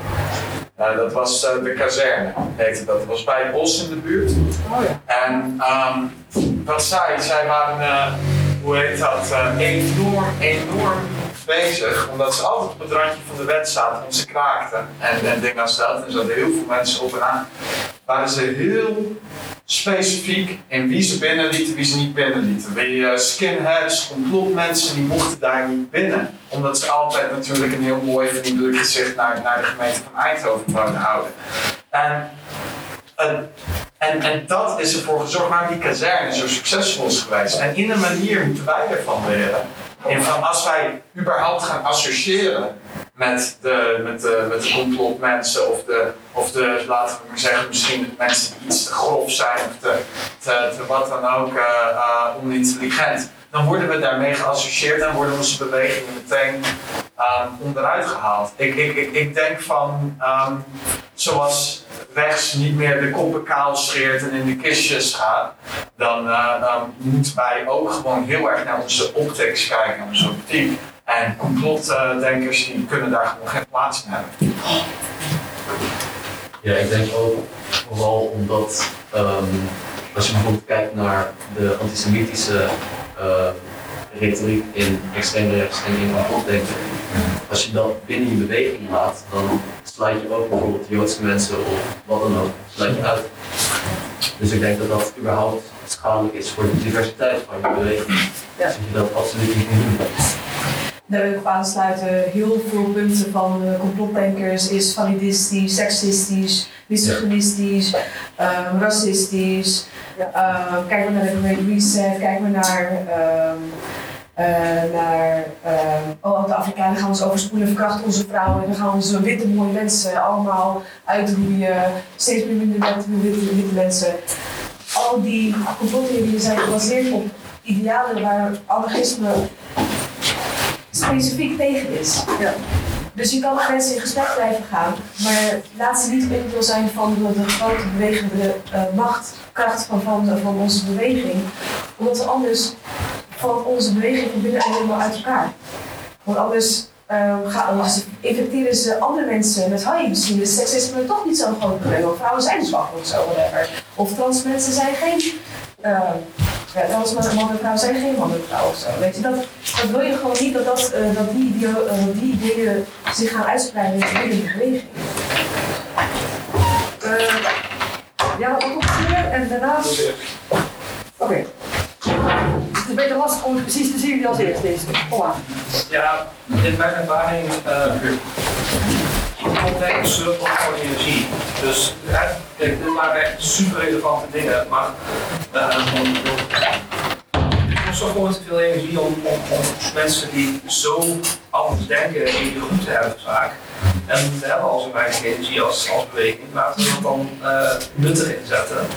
Uh, dat was uh, de kazerne, heette dat. Dat was bij bos in de buurt. Oh, ja. En um, wat zij, zij waren, uh, hoe heet dat, enorm, enorm bezig. Omdat ze altijd op het randje van de wet zaten en ze kraakten. En, en dingen als dat. En zaten heel veel mensen op en aan. Waren ze heel specifiek in wie ze binnenlieten, wie ze niet binnenlieten. Wie uh, skinheads, complotmensen, die mochten daar niet binnen. Omdat ze altijd natuurlijk een heel mooi vriendelijk gezicht naar, naar de gemeente van Eindhoven wouden houden. En, en, en, en dat is ervoor gezorgd waarom die kazerne zo succesvol is geweest. En in een manier moeten wij ervan leren. En van als wij überhaupt gaan associëren met de, met de, met de complotmensen of de, of de, laten we maar zeggen, misschien de mensen die iets te grof zijn of te, te, te wat dan ook uh, onintelligent, dan worden we daarmee geassocieerd en worden onze bewegingen meteen um, onderuit gehaald. Ik, ik, ik, ik denk van, um, zoals rechts niet meer de koppen kaal scheert en in de kistjes gaat, dan um, moeten wij ook gewoon heel erg naar onze optics kijken, onze optiek. En complotdenkers die kunnen daar gewoon geen plaats in hebben. Ja, ik denk ook vooral omdat um, als je bijvoorbeeld kijkt naar de antisemitische retoriek in extreem rechts en in complotdenken, als je dat binnen je beweging laat, dan sluit je ook bijvoorbeeld Joodse mensen of wat dan ook, sluit je uit. Dus ik denk dat dat überhaupt schadelijk is voor de diversiteit van je beweging. Ja. Dus je dat absoluut niet moet doen. Daar wil ik op aansluiten. Heel veel punten van de complotdenkers is validistisch, seksistisch, misogynistisch, ehm, racistisch. Ehm, kijk maar naar de Great Reset, kijk maar naar, ehm, eh, naar ehm, oh, de Afrikanen gaan ons overspoelen, verkrachten onze vrouwen, dan gaan onze witte mooie mensen allemaal uitroeien, steeds meer minder witte, witte, witte mensen. Al die complottheorieën zijn gebaseerd op idealen waar anarchisme specifiek tegen is. Dus je kan met mensen in gesprek blijven gaan, maar laat ze niet onderdeel zijn van de, de grote bewegende uh, machtkracht van, van, van onze beweging. Omdat we anders van onze beweging van binnen helemaal uit elkaar. Want anders dus infecteren ze andere mensen met hey, misschien is seksisme toch niet zo'n groot probleem. Of vrouwen zijn zwak of zo, whatever. Of trans mensen zijn geen. Uh, ja, trans mannen en vrouwen zijn geen man en vrouw of zo. Weet je, dat, dat wil je gewoon niet dat, dat, uh, dat die, uh, die ideeën zich gaan uitspreiden binnen de beweging. Uh, ja, wat komt hier en daarnaast. Oké. Het is een beetje lastig om het precies te zien wie als eerst is. Kom maar. Ja, in mijn ervaring ontdekken ze op van energie. Dus dit waren echt super relevante dingen, maar uh, is toch gewoon te veel energie om, om, om, mensen die zo anders denken in de goed te hebben vaak. En we hebben al zo weinig energie als, als beweging, laten we dat dan uh, nuttig inzetten.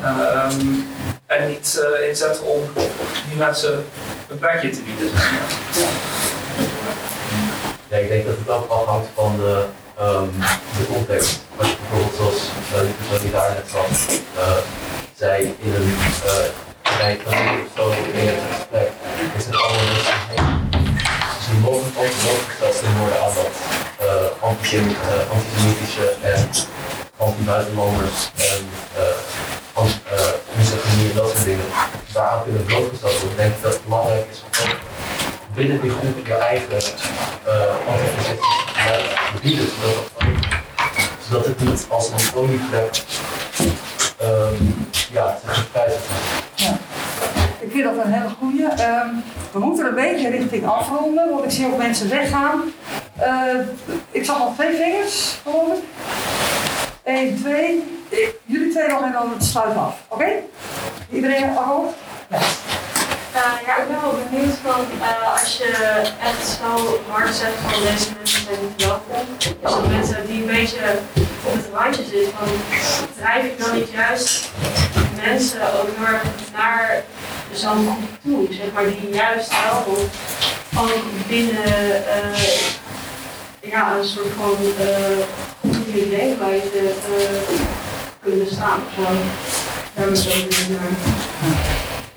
Ja. Um, en niet uh, inzetten om die mensen een plekje te bieden. Ja, ik denk dat het ook afhangt van de, um, de context. Als je bijvoorbeeld zoals uh, die persoon die daar net zat, uh, zei in een rij van een persoon in het gesprek, is het allemaal mensen heen. Dus die mogen ook gesteld worden aan dat antisemitische en anti-buitenlanders en uh, en dat soort dingen daaraan kunnen blootgesteld worden. Ik denk dat het belangrijk is om binnen die groep je eigen antifascistische beleid te bieden, zodat, het niet als een olieplek um, ja. Ja. Ik vind dat een hele goede. Um, we moeten een beetje richting afronden, want ik zie ook mensen weggaan. Uh, ik zag al twee vingers, ik. Eén, twee. Ik, jullie twee nog en dan sluit af. Oké? Iedereen al? Ja. Uh, ja, ik ben wel benieuwd van uh, als je echt zo hard zegt van deze mensen zijn niet welkom. Is dat mensen die een beetje op het randje zitten van drijf ik dan niet juist mensen ook heel erg naar zo'n groep toe, zeg maar, die juist wel ook binnen uh, ja, een soort van goede denkwijze kunnen staan of zo. Daar zo.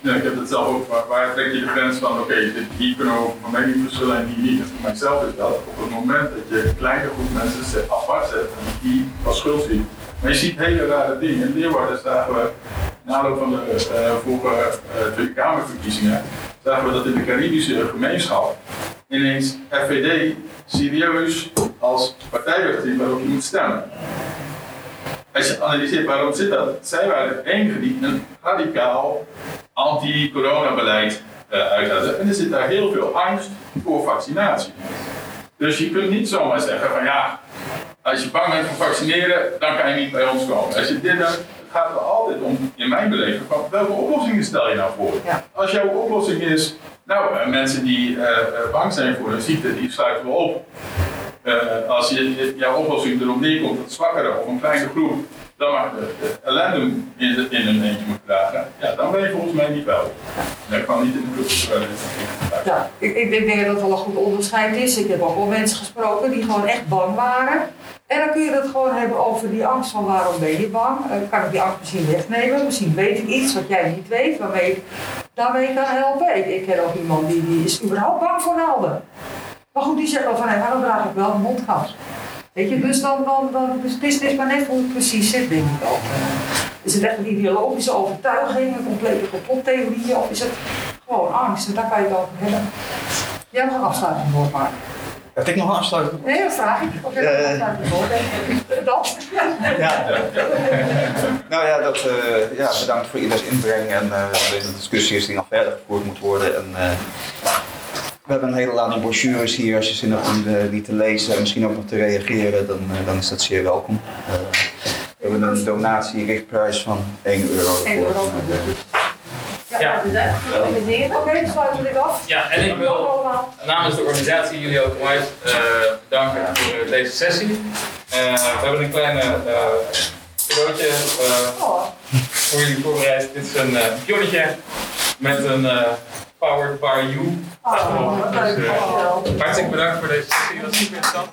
Ja, ik heb het zelf ook. Waar, waar trek je de grens van, oké, okay, hier kunnen we van mij niet verschillen en hier niet. En voor mijzelf is dat op het moment dat je een kleine groep mensen apart zet en die als schuld ziet. Maar je ziet hele rare dingen. In Leeuwarden zagen we, na aanloop van de uh, vorige uh, Tweede Kamerverkiezingen, zagen we dat in de Caribische gemeenschap ineens FVD serieus als partij werd waarop je moet stemmen. Als je analyseert waarom zit dat, zij waren het enige die een radicaal anti-coronabeleid uh, uithoudt. En er zit daar heel veel angst voor vaccinatie. Dus je kunt niet zomaar zeggen van ja, als je bang bent voor vaccineren, dan kan je niet bij ons komen. Als je dit doet, gaat er altijd om, in mijn beleving, van welke oplossingen stel je nou voor? Ja. Als jouw oplossing is, nou, mensen die uh, bang zijn voor een ziekte, die sluiten we op. Als je, jouw oplossing erop neerkomt dat zwakkere of een kleine groep dan maar de, de ellende in, een eentje moet dragen, ja, dan ben je volgens mij niet wel. Ik kan niet in de club Ja, ik, ik denk dat het wel een goed onderscheid is. Ik heb ook wel mensen gesproken die gewoon echt bang waren. En dan kun je het gewoon hebben over die angst van waarom ben je bang? Kan ik die angst misschien wegnemen? Misschien weet ik iets wat jij niet weet, waarmee ik daarmee kan helpen. Ik, ik ken ook iemand die, die is überhaupt bang voor naalden. Maar goed, die zegt al van, hey, waarom draag ik wel een mondkap? Weet je, dus dan, dan, dan dus het, is, het maar net hoe het precies zit, denk ik ook. Is het echt een ideologische overtuiging, een complete complottheorie of is het gewoon angst? En daar kan je het over hebben. Jij mag een afsluiting woord maken. Heb ik nog een afsluiting? Nee, dat vraag ik. Of jij Eh. een hebt. Dat? Ja. Nou ja, dat, eh, ja, bedankt voor ieders inbreng en eh, deze discussie is die nog verder gevoerd moet worden. En, eh, we hebben een hele lading brochures hier. Als je zin hebt om eh, die te lezen en misschien ook nog te reageren, dan, eh, dan is dat zeer welkom. Eh, we hebben een donatierichtprijs van 1 euro. 1 euro. voor, eh, Ja, het organiseren. Oké, sluiten we dit af. Ja, en ik wil namens de organisatie jullie ook onwijs eh, bedanken voor deze sessie. Eh, we hebben een kleine eh cadeautje eh, voor jullie voorbereid. Dit is een pionnetje met een eh, Powered by You. Oh, Dus, eh, hartstikke bedankt voor deze sessie, dat was super interessant.